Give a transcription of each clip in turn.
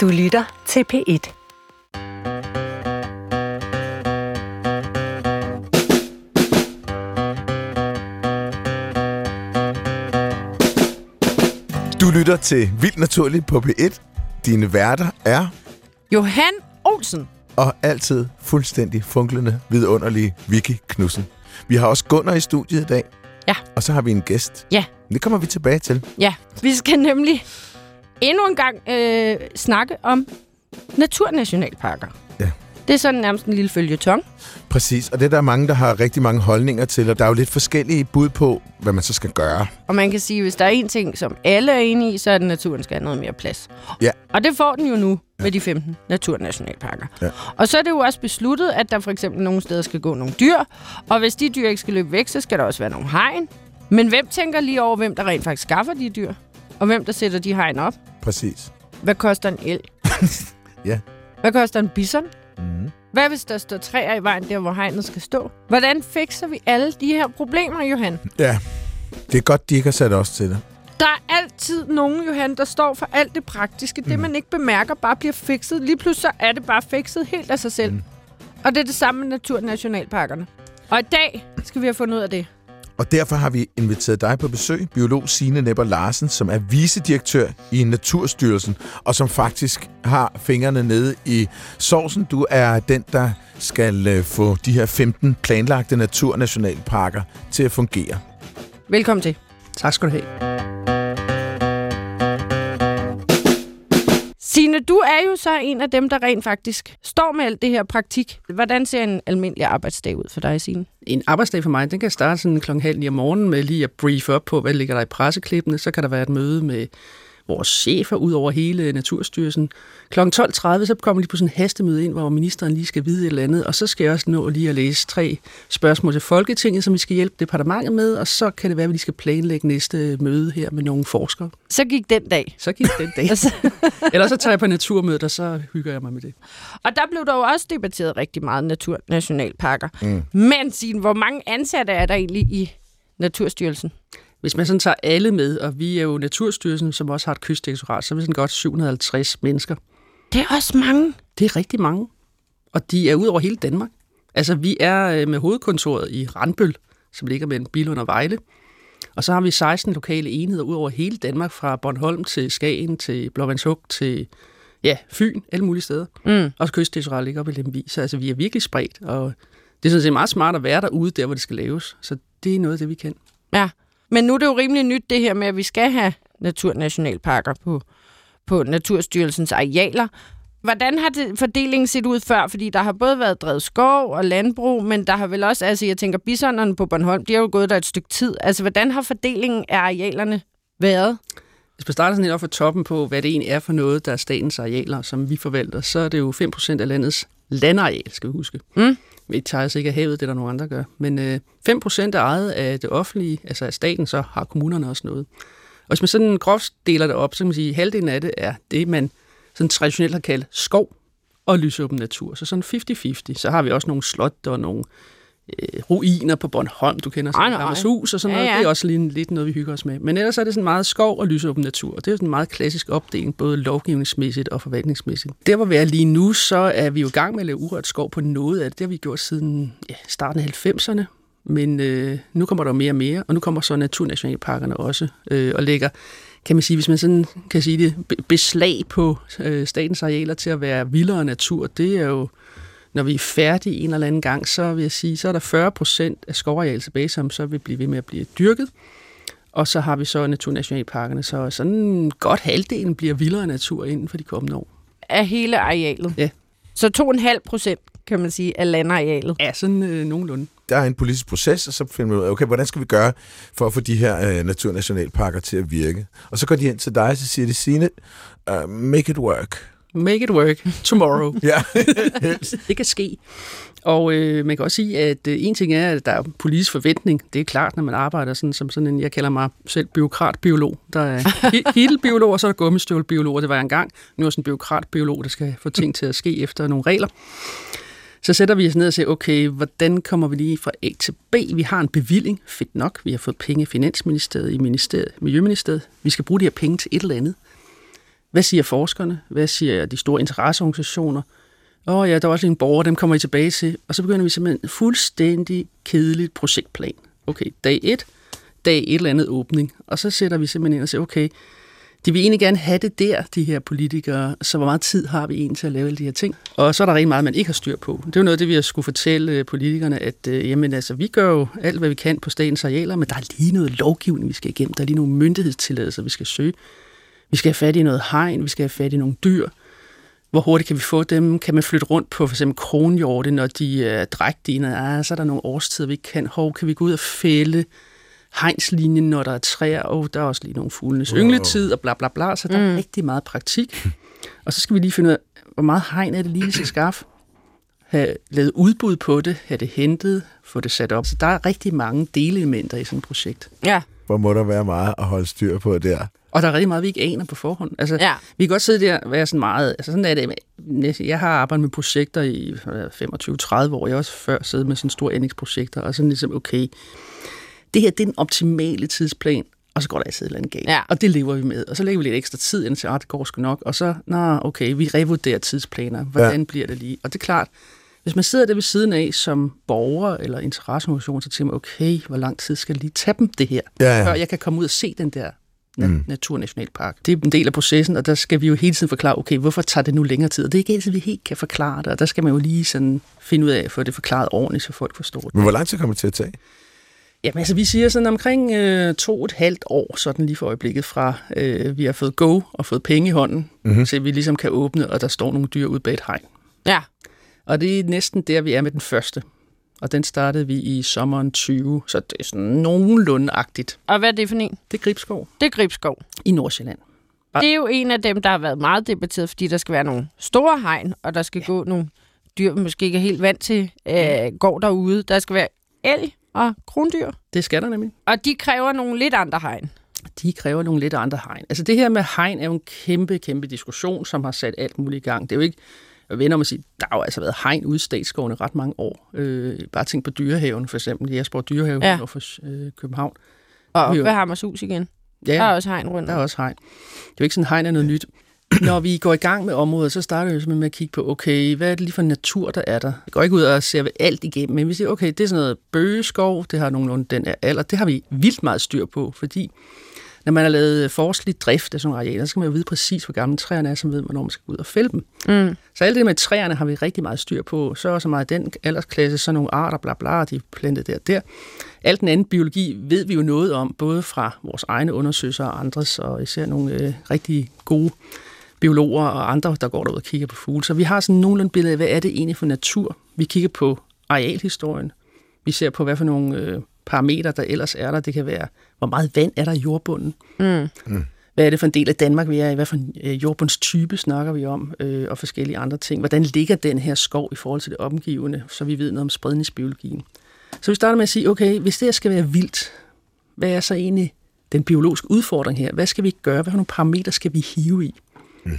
Du lytter til P1. Du lytter til Vildt Naturligt på P1. Dine værter er Johan Olsen. og altid fuldstændig funklende, vidunderlige Vicky Knudsen. Vi har også Gunnar i studiet i dag. Ja. Og så har vi en gæst. Ja. Det kommer vi tilbage til. Ja, vi skal nemlig endnu en gang øh, snakke om naturnationalparker. Ja. Det er sådan nærmest en lille følgetong. Præcis, og det er der mange, der har rigtig mange holdninger til, og der er jo lidt forskellige bud på, hvad man så skal gøre. Og man kan sige, at hvis der er en ting, som alle er enige i, så er det, at naturen skal have noget mere plads. Ja. Og det får den jo nu ja. med de 15 naturnationalparker. Ja. Og så er det jo også besluttet, at der for eksempel nogle steder skal gå nogle dyr. Og hvis de dyr ikke skal løbe væk, så skal der også være nogle hegn. Men hvem tænker lige over, hvem der rent faktisk skaffer de dyr? Og hvem der sætter de hegn op? Præcis. Hvad koster en el? Ja. Hvad koster en bison? Mm. Hvad hvis der står træer i vejen der, hvor hegnet skal stå? Hvordan fikser vi alle de her problemer, Johan? Ja, det er godt, de ikke har sat os til det. Der er altid nogen, Johan, der står for alt det praktiske. Det, man ikke bemærker, bare bliver fikset. Lige pludselig er det bare fikset helt af sig selv. Mm. Og det er det samme med naturnationalparkerne. Og i dag skal vi have fundet ud af det. Og derfor har vi inviteret dig på besøg, biolog Signe Nepper Larsen, som er vicedirektør i Naturstyrelsen, og som faktisk har fingrene nede i sovsen. Du er den, der skal øh, få de her 15 planlagte naturnationalparker til at fungere. Velkommen til. Tak skal du have. Signe, du er jo så en af dem, der rent faktisk står med alt det her praktik. Hvordan ser en almindelig arbejdsdag ud for dig, Signe? En arbejdsdag for mig, den kan starte sådan klokken halv i om morgenen med lige at brief op på, hvad ligger der i presseklippene. Så kan der være et møde med vores chefer ud over hele Naturstyrelsen. Klokken 12.30, så kommer de på sådan en hastemøde ind, hvor ministeren lige skal vide et eller andet, og så skal jeg også nå lige at læse tre spørgsmål til Folketinget, som vi skal hjælpe departementet med, og så kan det være, at vi lige skal planlægge næste møde her med nogle forskere. Så gik den dag. Så gik den dag. Ellers så tager jeg på naturmødet, og så hygger jeg mig med det. og der blev der jo også debatteret rigtig meget naturnationalparker. Mm. Men Signe, hvor mange ansatte er der egentlig i Naturstyrelsen? Hvis man sådan tager alle med, og vi er jo Naturstyrelsen, som også har et kystdirektorat, så er vi sådan godt 750 mennesker. Det er også mange. Det er rigtig mange. Og de er ud over hele Danmark. Altså, vi er øh, med hovedkontoret i Randbøl, som ligger mellem Billund og Vejle. Og så har vi 16 lokale enheder ud over hele Danmark, fra Bornholm til Skagen, til Blåvandshuk, til ja, Fyn, alle mulige steder. Mm. Og kystdirektoratet ligger oppe i Lemvig. Så altså, vi er virkelig spredt, og det er sådan set meget smart at være derude, der hvor det skal laves. Så det er noget af det, vi kan. Ja. Men nu er det jo rimelig nyt det her med, at vi skal have naturnationalparker på, på Naturstyrelsens arealer. Hvordan har det, fordelingen set ud før? Fordi der har både været drevet skov og landbrug, men der har vel også, altså jeg tænker, bisonerne på Bornholm, de har jo gået der et stykke tid. Altså hvordan har fordelingen af arealerne været? Hvis man starter sådan lidt op fra toppen på, hvad det egentlig er for noget, der er statens arealer, som vi forvalter, så er det jo 5% af landets landareal, skal vi huske. Mm. Vi tager altså ikke af havet, det er der nogle andre, gør. Men øh, 5% er ejet af det offentlige, altså af staten, så har kommunerne også noget. Og hvis man sådan groft deler det op, så kan man sige, at halvdelen af det er det, man sådan traditionelt har kaldt skov og lysåben natur. Så sådan 50-50. Så har vi også nogle slot og nogle øh, ruiner på Bornholm, du kender sådan. Lammers hus og sådan Ja, noget. ja. Det er også lige, lidt noget, vi hygger os med. Men ellers er det sådan meget skov og lysåben natur. Det er sådan en meget klassisk opdeling, både lovgivningsmæssigt og forvaltningsmæssigt. Der hvor vi er lige nu, så er vi jo i gang med at lave urørt skov på noget af det. Det har vi gjort siden ja, starten af 90'erne. Men øh, nu kommer der mere og mere, og nu kommer så naturnationalparkerne også øh, og lægger, kan man sige, hvis man sådan kan sige det, be- beslag på øh, statens arealer til at være vildere natur. Det er jo når vi er færdige en eller anden gang, så vil jeg sige, så er der 40 procent af skovareal tilbage, som så vil blive ved med at blive dyrket. Og så har vi så naturnationalparkerne, så sådan godt halvdelen bliver vildere natur inden for de kommende år. Af hele arealet? Ja. Så 2,5 procent, kan man sige, af landarealet. Ja, sådan øh, nogenlunde. Der er en politisk proces, og så finder man ud af, okay, hvordan skal vi gøre for at få de her øh, naturnationalparker til at virke? Og så går de ind til dig, og så siger de, Signe, uh, make it work. Make it work tomorrow. Ja, det kan ske. Og øh, man kan også sige, at øh, en ting er, at der er politisk forventning. Det er klart, når man arbejder sådan, som sådan en, jeg kalder mig selv byråkratbiolog. Der er hittelbiolog, og så er der gummistøvlebiolog. Det var jeg engang. Nu er sådan en byråkratbiolog, der skal få ting til at ske efter nogle regler. Så sætter vi os ned og siger, okay, hvordan kommer vi lige fra A til B? Vi har en bevilling, fedt nok. Vi har fået penge i Finansministeriet, i ministeriet, Miljøministeriet. Vi skal bruge de her penge til et eller andet. Hvad siger forskerne? Hvad siger de store interesseorganisationer? Åh oh ja, der er også en borger, dem kommer I tilbage til. Og så begynder vi simpelthen fuldstændig kedeligt projektplan. Okay, dag 1, dag et eller andet åbning. Og så sætter vi simpelthen ind og siger, okay, de vil egentlig gerne have det der, de her politikere, så hvor meget tid har vi egentlig til at lave alle de her ting? Og så er der rigtig meget, man ikke har styr på. Det er jo noget af det, vi har skulle fortælle øh, politikerne, at øh, jamen, altså, vi gør jo alt, hvad vi kan på statens arealer, men der er lige noget lovgivning, vi skal igennem. Der er lige nogle myndighedstilladelser, vi skal søge. Vi skal have fat i noget hegn, vi skal have fat i nogle dyr. Hvor hurtigt kan vi få dem? Kan man flytte rundt på for eksempel kronhjorte, når de er drægtige? Ah, så er der nogle årstider, vi kan. Hov, kan vi gå ud og fælde? hegnslinjen, når der er træer, og der er også lige nogle fuglenes wow. yngletid, og bla bla bla, så der mm. er rigtig meget praktik. og så skal vi lige finde ud af, hvor meget hegn er det lige, vi skal skaffe? Have lavet udbud på det, have det hentet, få det sat op. Så der er rigtig mange delelementer i sådan et projekt. Ja. Hvor må der være meget at holde styr på der? Og der er rigtig meget, vi ikke aner på forhånd. Altså, ja. Vi kan godt sidde der og være sådan meget... Altså sådan er det. Jeg har arbejdet med projekter i 25-30 år. Jeg har også før siddet med sådan store anlægsprojekter, og sådan ligesom, okay, det her det er den optimale tidsplan, og så går der altid et eller andet galt. Ja. Og det lever vi med. Og så lægger vi lidt ekstra tid ind til, at det går sgu nok. Og så, nå, okay, vi revurderer tidsplaner. Hvordan ja. bliver det lige? Og det er klart, hvis man sidder der ved siden af som borger eller interesseorganisation, så tænker man, okay, hvor lang tid skal lige tage dem det her, ja, ja. før jeg kan komme ud og se den der mm. naturnationalpark. Det er en del af processen, og der skal vi jo hele tiden forklare, okay, hvorfor tager det nu længere tid? Og det er ikke altid, vi helt kan forklare det, og der skal man jo lige sådan finde ud af at få det forklaret ordentligt, så folk forstår det. Men hvor lang tid kommer det til at tage? Jamen altså, vi siger sådan omkring øh, to og et halvt år, sådan lige for øjeblikket fra, øh, vi har fået go og fået penge i hånden, mm-hmm. så vi ligesom kan åbne, og der står nogle dyr ude bag et hegn. Ja. Og det er næsten der, vi er med den første. Og den startede vi i sommeren 20, så det er sådan nogenlunde-agtigt. Og hvad er det for en? Det er Gribskov. Det er Gribskov. I Nordsjælland. Det er jo en af dem, der har været meget debatteret, fordi der skal være nogle store hegn, og der skal ja. gå nogle dyr, vi måske ikke er helt vant til, øh, går derude. Der skal være elg, og krondyr. Det skal der nemlig. Og de kræver nogle lidt andre hegn. De kræver nogle lidt andre hegn. Altså det her med hegn er jo en kæmpe, kæmpe diskussion, som har sat alt muligt i gang. Det er jo ikke, jeg vender mig at sige, der har jo altså været hegn ude i statsskovene ret mange år. Øh, bare tænk på dyrehaven, for eksempel. Jesper Dyrehave ja. for øh, København. Og ved Hammershus igen. Ja, der er også hegn rundt. Der er også hegn. Det er jo ikke sådan, hegn er noget nyt. Når vi går i gang med området, så starter vi med at kigge på, okay, hvad er det lige for natur, der er der? Vi går ikke ud og ser alt igennem, men vi siger, okay, det er sådan noget bøgeskov, det har nogenlunde den alder, det har vi vildt meget styr på, fordi når man har lavet forskelig drift af sådan nogle arealer, så skal man jo vide præcis, hvor gamle træerne er, så ved man, hvornår man skal ud og fælde dem. Mm. Så alt det med træerne har vi rigtig meget styr på. Så også meget den aldersklasse, så nogle arter, bla bla, de er plantet der der. Alt den anden biologi ved vi jo noget om, både fra vores egne undersøgelser og andres, og især nogle øh, rigtig gode biologer og andre, der går derud og kigger på fugle. Så vi har sådan nogenlunde billede af, hvad er det egentlig for natur? Vi kigger på arealhistorien. Vi ser på, hvad for nogle øh, parametre, der ellers er der. Det kan være, hvor meget vand er der i jordbunden? Mm. Mm. Hvad er det for en del af Danmark, vi er i? Hvad for en øh, jordbundstype snakker vi om? Øh, og forskellige andre ting. Hvordan ligger den her skov i forhold til det omgivende, så vi ved noget om spredningsbiologien? Så vi starter med at sige, okay, hvis det skal være vildt, hvad er så egentlig den biologiske udfordring her? Hvad skal vi gøre? Hvad for nogle parametre skal vi hive i? Mm.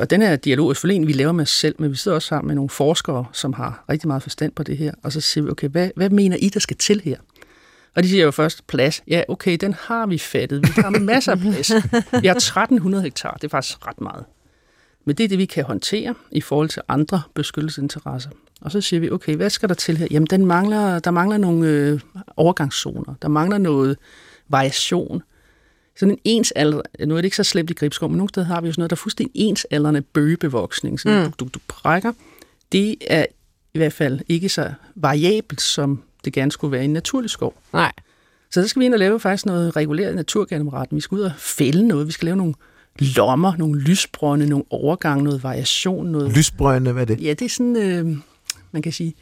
Og den her dialog er vi laver med os selv, men vi sidder også sammen med nogle forskere, som har rigtig meget forstand på det her, og så siger vi, okay, hvad, hvad mener I, der skal til her? Og de siger jo først, plads. Ja, okay, den har vi fattet. Vi har masser af plads. Vi har 1300 hektar. Det er faktisk ret meget. Men det er det, vi kan håndtere i forhold til andre beskyttelsesinteresser. Og så siger vi, okay, hvad skal der til her? Jamen, den mangler, der mangler nogle øh, overgangszoner. Der mangler noget variation sådan en ens alder, nu er det ikke så slemt i gribskov, men nogle steder har vi jo sådan noget, der er fuldstændig ens aldrende bøgebevoksning, sådan mm. du, du, du brækker. Det er i hvert fald ikke så variabelt, som det gerne skulle være i en naturlig skov. Nej. Så der skal vi ind og lave faktisk noget reguleret naturgennemretten. Vi skal ud og fælde noget. Vi skal lave nogle lommer, nogle lysbrønde, nogle overgange, noget variation. Noget... Lysbrønde, hvad er det? Ja, det er sådan, øh, man kan sige,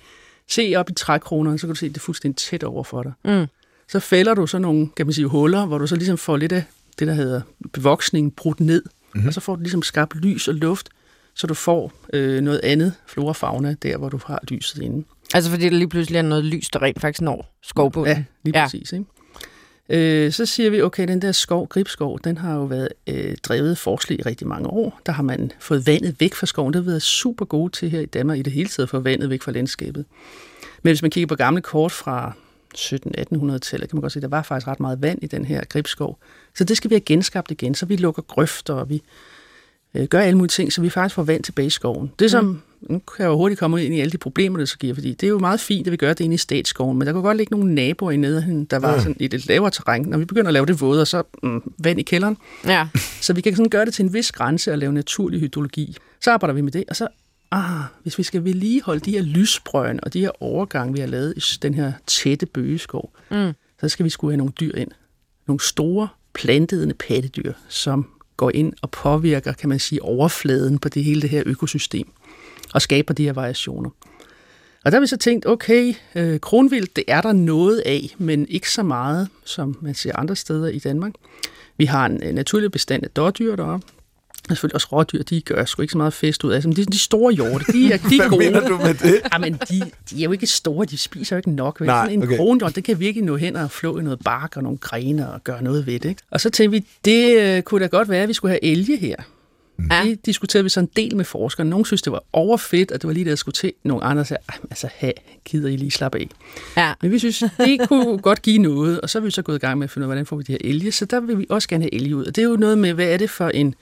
se op i trækronerne, så kan du se, at det er fuldstændig tæt over for dig. Mm så fælder du så nogle, kan man sige, huller, hvor du så ligesom får lidt af det, der hedder bevoksningen brudt ned, mm-hmm. og så får du ligesom skabt lys og luft, så du får øh, noget andet flora-fauna der, hvor du har lyset inde. Altså fordi der lige pludselig er noget lys, der rent faktisk når skovbunden. Ja, lige ja. præcis. Ikke? Øh, så siger vi, okay, den der skov, gribskov, den har jo været øh, drevet forskelig i rigtig mange år. Der har man fået vandet væk fra skoven. Det har været super gode til her i Danmark i det hele taget at få vandet væk fra landskabet. Men hvis man kigger på gamle kort fra 1700-1800-tallet, kan man godt se, at der var faktisk ret meget vand i den her gribskov. Så det skal vi have genskabt igen, så vi lukker grøfter, og vi øh, gør alle mulige ting, så vi faktisk får vand tilbage i skoven. Det som, mm. Nu kan jeg jo hurtigt komme ind i alle de problemer, det så giver, fordi det er jo meget fint, at vi gør det inde i statsskoven, men der kunne godt ligge nogle naboer i nederheden, der var mm. sådan i det lavere terræn. Når vi begynder at lave det våde, og så mm, vand i kælderen. Ja. Så vi kan sådan gøre det til en vis grænse og lave naturlig hydrologi. Så arbejder vi med det, og så ah, hvis vi skal vedligeholde de her lysbrøn og de her overgange, vi har lavet i den her tætte bøgeskov, mm. så skal vi skulle have nogle dyr ind. Nogle store plantedende pattedyr, som går ind og påvirker, kan man sige, overfladen på det hele det her økosystem og skaber de her variationer. Og der har vi så tænkt, okay, øh, kronvildt, det er der noget af, men ikke så meget, som man ser andre steder i Danmark. Vi har en øh, naturlig bestand af dårdyr deroppe, og selvfølgelig også rådyr, de gør sgu ikke så meget fest ud af. Altså, de, de store hjorte, de er, de er gode. Hvad du med det? Ja, men de, de er jo ikke store, de spiser jo ikke nok. Vel? Nej, Sådan en okay. kronhjort, det kan virkelig nå hen og flå i noget bark og nogle grene og gøre noget ved det. Ikke? Og så tænkte vi, det øh, kunne da godt være, at vi skulle have elge her. Ja. Det diskuterede vi så en del med forskere. Nogle synes, det var overfedt, og det var lige det, jeg skulle til. Nogle andre sagde, "Ej, altså, ha, gider I lige slappe af. Ja. Men vi synes, det kunne godt give noget, og så er vi så gået i gang med at finde ud af, hvordan får vi de her elge. Så der vil vi også gerne have elge ud. Og det er jo noget med, hvad er det for en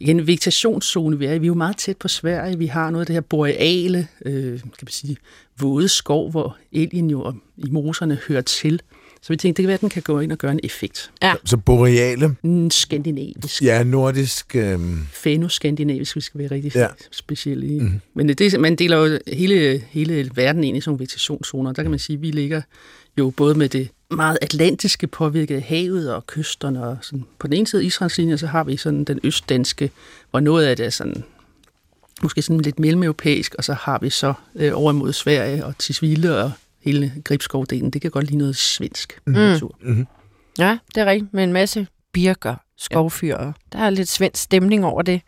igen, vegetationszone, vi er i. Vi er jo meget tæt på Sverige. Vi har noget af det her boreale, øh, kan man sige, våde skov, hvor elgen jo i moserne hører til. Så vi tænkte, det kan være, at den kan gå ind og gøre en effekt. Ja. Så boreale, Mm, Skandinavisk, ja, nordisk... Øhm, fænoskandinavisk, vi skal være rigtig Ja. specielle i. Mm. Men det, man deler jo hele, hele verden ind i sådan nogle vegetationszoner. Der kan man sige, at vi ligger jo både med det meget atlantiske påvirket af havet og kysterne. Og sådan. På den ene side Israels linje, så har vi sådan den østdanske, hvor noget af det er sådan måske sådan lidt mellemeuropæisk, og så har vi så øh, over imod Sverige og Tisvilde og hele Gribskovdelen. Det kan godt lide noget svensk mm. natur. Ja, det er rigtigt. Med en masse birker, skovfyr. Ja. Der er lidt svensk stemning over det.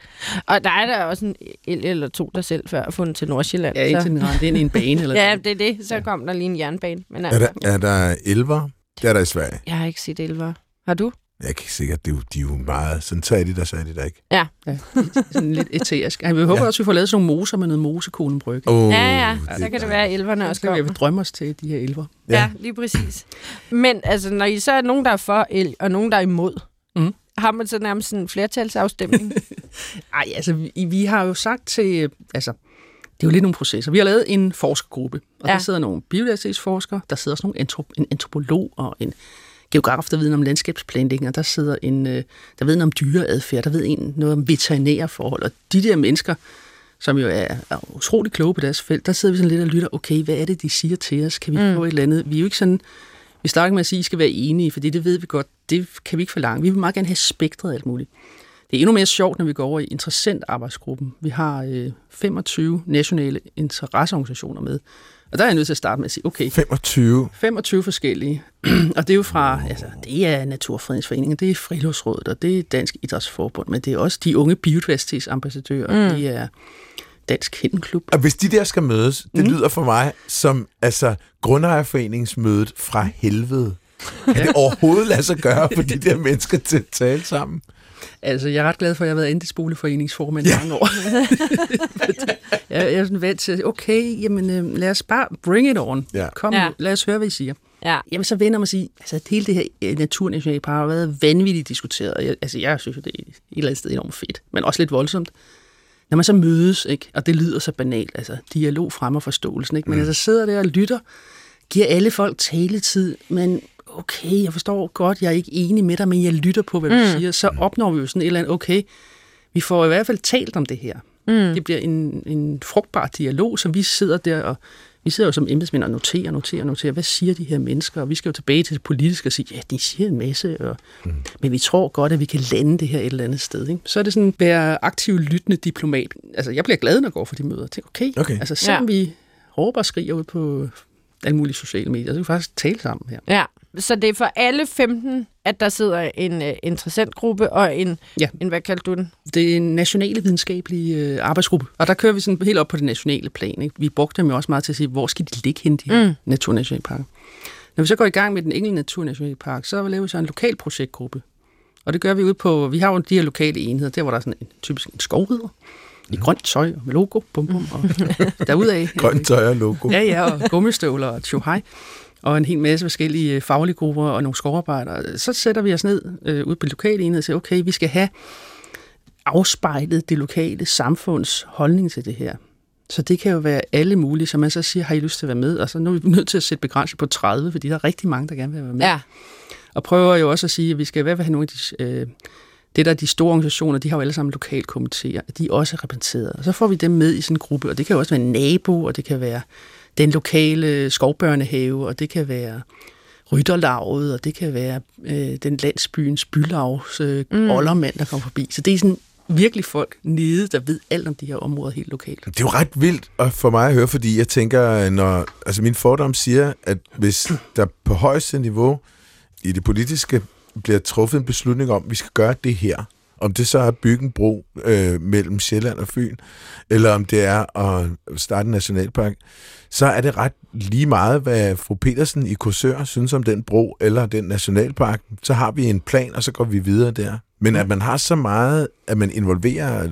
Og der er der også en el eller to, der selv før er fundet til Nordsjælland. Ja, indtil den rendte ind i en bane. Eller ja, det er det. Så kom der lige en jernbane. Men er, altså, der, er der elver? Det er der i Sverige. jeg har ikke set elver. Har du? Jeg kan sikkert, det er jo, de er jo meget... Sådan så er de der, så er de der ikke. Ja. Ja, sådan lidt eterisk. Ja, vi håber Ja. også, at vi får lavet sådan nogle moser med noget mosekolenbrygge. Oh, Ja, ja. Så kan det være, at elverne også Så kan vi kommer. drømme os til de her elver. Ja. Ja, lige præcis. Men altså, når I så er nogen, der er for el, og nogen, der er imod, Mhm. har man så nærmest sådan en flertalsafstemning? Ej, altså, vi, vi har jo sagt til... Altså, det er jo lidt nogle processer. Vi har lavet en forskergruppe, og. Ja. der sidder nogle biodiversitetsforskere, der sidder også nogle antrop- en antropolog og en geograf, der ved om landskabsplanlægning, og der sidder en, øh, der ved noget om dyreadfærd, der ved en noget om veterinære forhold, og de der mennesker, som jo er, er utrolig kloge på deres felt, der sidder vi sådan lidt og lytter, okay, hvad er det, de siger til os? Kan vi mm. få et eller andet? Vi er jo ikke sådan, vi starter med at sige, at I skal være enige, for det ved vi godt, det kan vi ikke forlange. Vi vil meget gerne have spektret alt muligt. Det er endnu mere sjovt, når vi går over i interessentarbejdsgruppen. Vi har øh, 25 nationale interesseorganisationer med. Og der er jeg nødt til at starte med at sige, okay, 25. 25 forskellige. og det er jo fra, altså, det er Naturfredningsforeningen, det er Friluftsrådet, og det er Dansk Idrætsforbund, men det er også de unge biodiversitetsambassadører, mm. det er Dansk Hændenklub. Og hvis de der skal mødes, det mm. lyder for mig som altså grundejerforeningsmødet fra helvede. Kan det overhovedet lade sig gøre for de der mennesker til at tale sammen? Altså, jeg er ret glad for, at jeg har været andelsboligforeningsformand i Ja. mange år. jeg, jeg er sådan vant til okay, jamen, øh, lad os bare bring it on. Ja. Kom, Ja. lad os høre, hvad I siger. ja. Jamen, så vender man sig altså at hele det her øh, naturnationalpark har været vanvittigt diskuteret. Jeg, altså, jeg synes jo, det er et eller andet sted enormt fedt, men også lidt voldsomt. Når man så mødes, ikke? og det lyder så banalt, altså dialog fremmer forståelsen, ikke? men mm. altså sidder der og lytter, giver alle folk taletid, men okay, jeg forstår godt, jeg er ikke enig med dig, men jeg lytter på, hvad du Mm. siger, så opnår vi jo sådan et eller andet, okay, vi får i hvert fald talt om det her. Mm. Det bliver en, en frugtbar dialog, så vi sidder der og vi sidder jo som embedsmænd og noterer, noterer, noterer. Hvad siger de her mennesker? Og vi skal jo tilbage til det politiske og sige, ja, de siger en masse, og, mm. men vi tror godt, at vi kan lande det her et eller andet sted. Ikke? Så er det sådan, være aktiv, lyttende diplomat. Altså, jeg bliver glad, når jeg går for de møder. Jeg tænker, okay, Okay. altså selvom ja. vi råber og skriger ud på alle mulige sociale medier, så kan vi faktisk tale sammen her. ja. Så det er for alle 15, at der sidder en uh, interessentgruppe og en, Ja. en, hvad kaldte du den? Det er en nationale videnskabelige øh, arbejdsgruppe, og der kører vi sådan helt op på det nationale plan. Ikke? Vi brugte dem jo også meget til at sige, hvor skal de ligge hen, de her Mm. naturnationalparker. Når vi så går i gang med den enkelte naturnationalpark, så laver vi så en lokal projektgruppe. Og det gør vi ud på, vi har jo de her lokale enheder, der hvor der er sådan en typisk en skovrider, i grønt tøj og med logo, bum bum, og derudaf. Grønt tøj og logo. Ja, ja, og gummistøvler og tjohej, og en hel masse forskellige øh, faglige grupper og nogle skovarbejdere. Så sætter vi os ned øh, ude på det lokale enhed og siger, okay, vi skal have afspejlet det lokale samfunds holdning til det her. Så det kan jo være alle mulige, som man så siger, har I lyst til at være med? Og så nu er vi nødt til at sætte begrænsning på 30, fordi der er rigtig mange, der gerne vil være med. Ja. Og prøver jo også at sige, at vi skal i hvert fald have nogle af de, øh, det der er de store organisationer, de har jo alle sammen lokalkomiteer, de er også repræsenteret. Og så får vi dem med i sådan en gruppe, og det kan jo også være en nabo, og det kan være den lokale skovbørnehave, og det kan være rytterlaget, og det kan være øh, den landsbyens bylavs øh, mm. oldermand, der kommer forbi. Så det er sådan virkelig folk nede, der ved alt om de her områder helt lokalt. Det er jo ret vildt at for mig at høre, fordi jeg tænker, når altså min fordom siger, at hvis der på højeste niveau i det politiske bliver truffet en beslutning om, at vi skal gøre det her, om det så er at bygge en bro øh, mellem Sjælland og Fyn, eller om det er at starte en nationalpark, så er det ret lige meget, hvad fru Petersen i Korsør synes om den bro eller den nationalpark. Så har vi en plan, og så går vi videre der. Men at man har så meget, at man involverer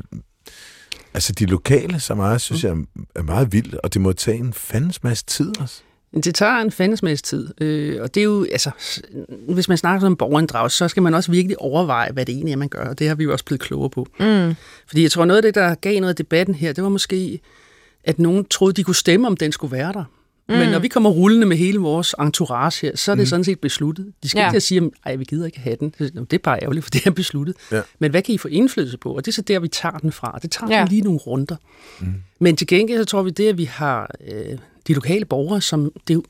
altså de lokale så meget, synes jeg er meget vildt, og det må tage en fandens masse tid også. Det tager en fandens masse tid, øh, og det er jo, altså, hvis man snakker om borgerinddrag, så skal man også virkelig overveje, hvad det egentlig er, man gør, og det har vi jo også blevet klogere på. Mm. Fordi jeg tror, noget af det, der gav noget af debatten her, det var måske, at nogen troede, de kunne stemme, om den skulle være der. Mm. Men når vi kommer rullende med hele vores entourage her, så er det mm. sådan set besluttet. De skal ja. ikke sige, at vi gider ikke have den. Det er bare ærgerligt, for det er besluttet. Ja. Men hvad kan I få indflydelse på? Og det er så der, vi tager den fra. Det tager ja. lige nogle runder. Mm. Men til gengæld så tror vi, det, at vi har øh, de lokale borgere, som det er jo,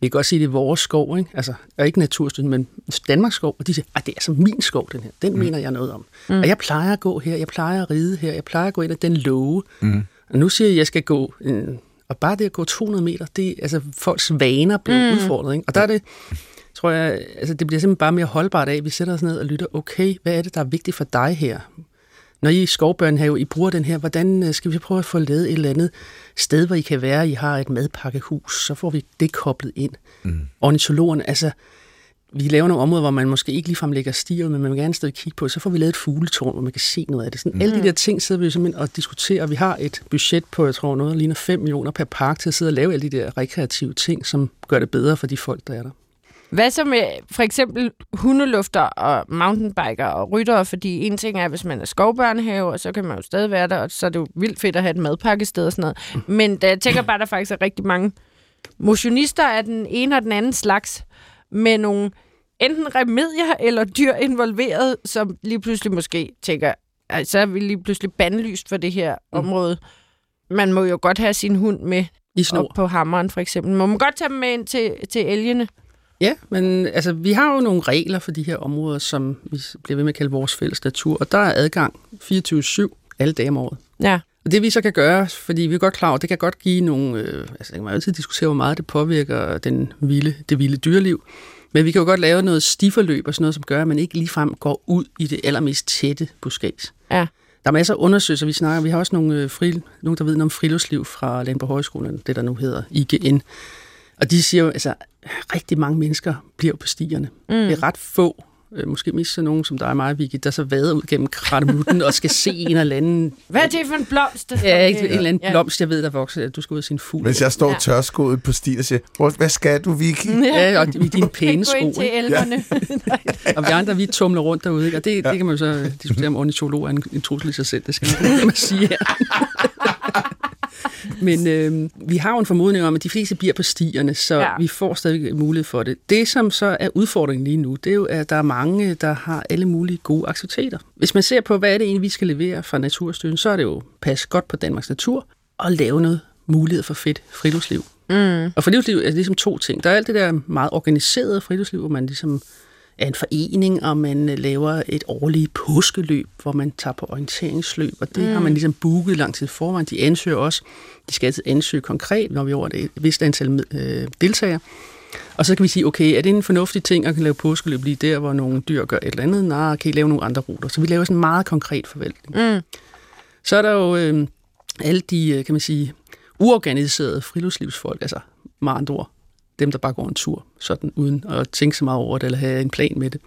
vi kan godt sige, at det er vores skov, ikke? Altså, og ikke Naturstyrelsen, men Danmarks skov, og de siger, at det er altså min skov, den her. Den mm. mener jeg noget om. Mm. Og jeg plejer at gå her, jeg plejer at ride her, jeg plejer at gå ind ad den låge. Mm. Og nu siger jeg, at jeg skal gå, øh, og bare det at gå 200 meter, det altså folks vaner bliver mm. udfordret, ikke? Og der er det, tror jeg, altså det bliver simpelthen bare mere holdbart af, at vi sætter os ned og lytter, okay, hvad er det, der er vigtigt for dig her? Når I i skovbørnehave, I bruger den her, hvordan øh, skal vi prøve at få lavet et eller andet sted, hvor I kan være, I har et madpakkehus, så får vi det koblet ind. Mm. Ornitologerne, altså, vi laver nogle områder, hvor man måske ikke ligefrem lægger stier, men man vil gerne stadig kigge på, så får vi lavet et fugletårn, hvor man kan se noget af det. Sådan, mm. Alle de der ting sidder vi simpelthen og diskuterer, vi har et budget på, jeg tror, noget ligner 5 millioner per park til at sidde og lave alle de der rekreative ting, som gør det bedre for de folk, der er der. Hvad så med for eksempel hundelufter og mountainbiker og ryttere? Fordi en ting er, hvis man er skovbørnehave, og så kan man jo stadig være der, og så er det jo vildt fedt at have et madpakkested og sådan noget. Men da jeg tænker bare, at der faktisk er rigtig mange motionister af den ene og den anden slags, med nogle enten remedier eller dyr involveret, som lige pludselig måske tænker, at så er vi lige pludselig bandlyst for det her mm. område. Man må jo godt have sin hund med I snor. op på hammeren, for eksempel. Må man godt tage dem med ind til, til elgene? Ja, men altså, vi har jo nogle regler for de her områder, som vi bliver ved med at kalde vores fælles natur, og der er adgang 24-7 alle dage om året. Ja. Og det vi så kan gøre, fordi vi er godt klar over, det kan godt give nogle, øh, altså det kan man altid diskutere, hvor meget det påvirker den vilde, det vilde dyreliv, men vi kan jo godt lave noget stiforløb og sådan noget, som gør, at man ikke ligefrem går ud i det allermest tætte buskæs. Ja. Der er masser af undersøgelser, vi snakker. Vi har også nogle, øh, fri, nogle der ved noget om friluftsliv fra Landborg Højskolen, det der nu hedder IGN. Og de siger jo, altså, rigtig mange mennesker bliver på stierne. Mm. Det er ret få, øh, måske mest så nogen som dig og mig, Vicky, der så vader ud gennem krattemutten og skal se en eller anden... Hvad er det for en blomst? Ja, ikke, en eller anden ja. blomst, jeg ved, der vokser, at du skal ud af sin fugl. Mens jeg står ja. tørskoet på stien og siger, hvad skal du, Vicky? Ja, og i dine pæne sko. Gå ind til elverne. Ja. og vi andre, vi tumler rundt derude, ikke? og det, ja. det kan man jo så diskutere, om ornitolog er en, en trussel i sig selv, det skal man sige her. Men øh, vi har jo en formodning om, at de fleste bliver på stierne, så ja. vi får stadig mulighed for det. Det, som så er udfordringen lige nu, det er jo, at der er mange, der har alle mulige gode aktiviteter. Hvis man ser på, hvad er det egentlig, vi skal levere fra Naturstyrelsen, så er det jo passe godt på Danmarks natur og lave noget mulighed for fedt friluftsliv. Mm. Og friluftsliv er ligesom to ting. Der er alt det der meget organiserede friluftsliv, hvor man ligesom er en forening, og man øh, laver et årligt påskeløb, hvor man tager på orienteringsløb, og det mm. har man ligesom booket lang tid forvejen. De ansøger også, de skal altid ansøge konkret, når vi er over et vist antal øh, deltagere. Og så kan vi sige, okay, er det en fornuftig ting at kan lave påskeløb lige der, hvor nogle dyr gør et eller andet? Nej, kan I lave nogle andre ruter? Så vi laver sådan en meget konkret forvaltning. Mm. Så er der jo øh, alle de, øh, kan man sige, uorganiserede friluftslivsfolk, altså med andre ord, dem, der bare går en tur, sådan uden at tænke så meget over det, eller have en plan med det.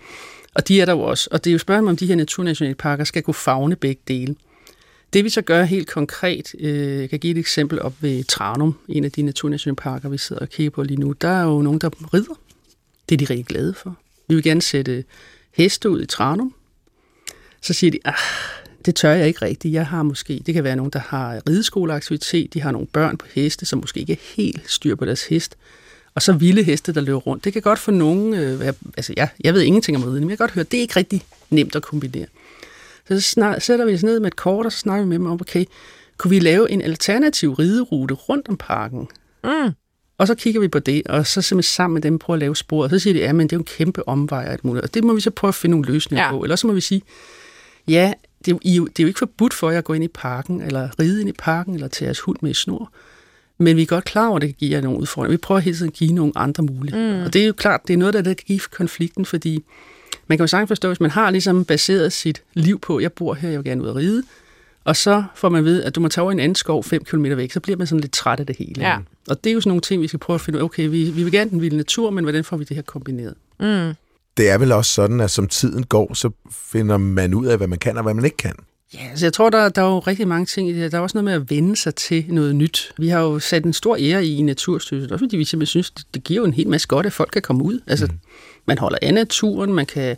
Og de er der jo også. Og det er jo spørgsmålet, om de her naturnationalparker skal kunne fagne begge dele. Det vi så gør helt konkret, øh, jeg kan give et eksempel op ved Tranum, en af de naturnationalparker, vi sidder og kigger på lige nu. Der er jo nogen, der rider. Det er de rigtig glade for. Vi vil gerne sætte heste ud i Tranum. Så siger de, ah, det tør jeg ikke rigtigt. Jeg har måske, det kan være nogen, der har rideskoleaktivitet, de har nogle børn på heste, som måske ikke er helt styr på deres hest. Og så vilde heste, der løber rundt. Det kan godt for nogen øh, være, altså jeg, jeg ved ingenting om ridning, men jeg kan godt høre, det er ikke rigtig nemt at kombinere. Så, så snak, sætter vi os ned med et kort, og så snakker vi med dem om, okay, kunne vi lave en alternativ riderute rundt om parken? Mm. Og så kigger vi på det, og så simpelthen sammen med dem prøver at lave spor. Og så siger de, ja, men det er jo en kæmpe omvej og alt muligt. Og det må vi så prøve at finde nogle løsninger Ja. på. Eller så må vi sige, ja, det er, er jo- det er jo ikke forbudt for jer at gå ind i parken, eller ride ind i parken, eller tage jeres hund med i snor. Men vi er godt klar over, at det kan give jer nogle udfordringer. Vi prøver hele tiden at give nogle andre muligheder. Mm. Og det er jo klart, det er noget, der der kan give konflikten, fordi man kan jo sagtens forstå, hvis man har ligesom baseret sit liv på, jeg bor her, jeg vil gerne ud at ride, og så får man ved, at du må tage over i en anden skov 5 km væk, så bliver man sådan lidt træt af det hele. Ja. Og det er jo sådan nogle ting, vi skal prøve at finde ud af. Okay, vi, vi vil gerne den vilde natur, men hvordan får vi det her kombineret? Mm. Det er vel også sådan, at som tiden går, så finder man ud af, hvad man kan og hvad man ikke kan. Ja, altså jeg tror, der, der er jo rigtig mange ting i det her. Der er også noget med at vende sig til noget nyt. Vi har jo sat en stor ære i Naturstyrelsen, også fordi vi simpelthen synes, det, det giver jo en hel masse godt, at folk kan komme ud. Altså, mm. man holder af naturen, man kan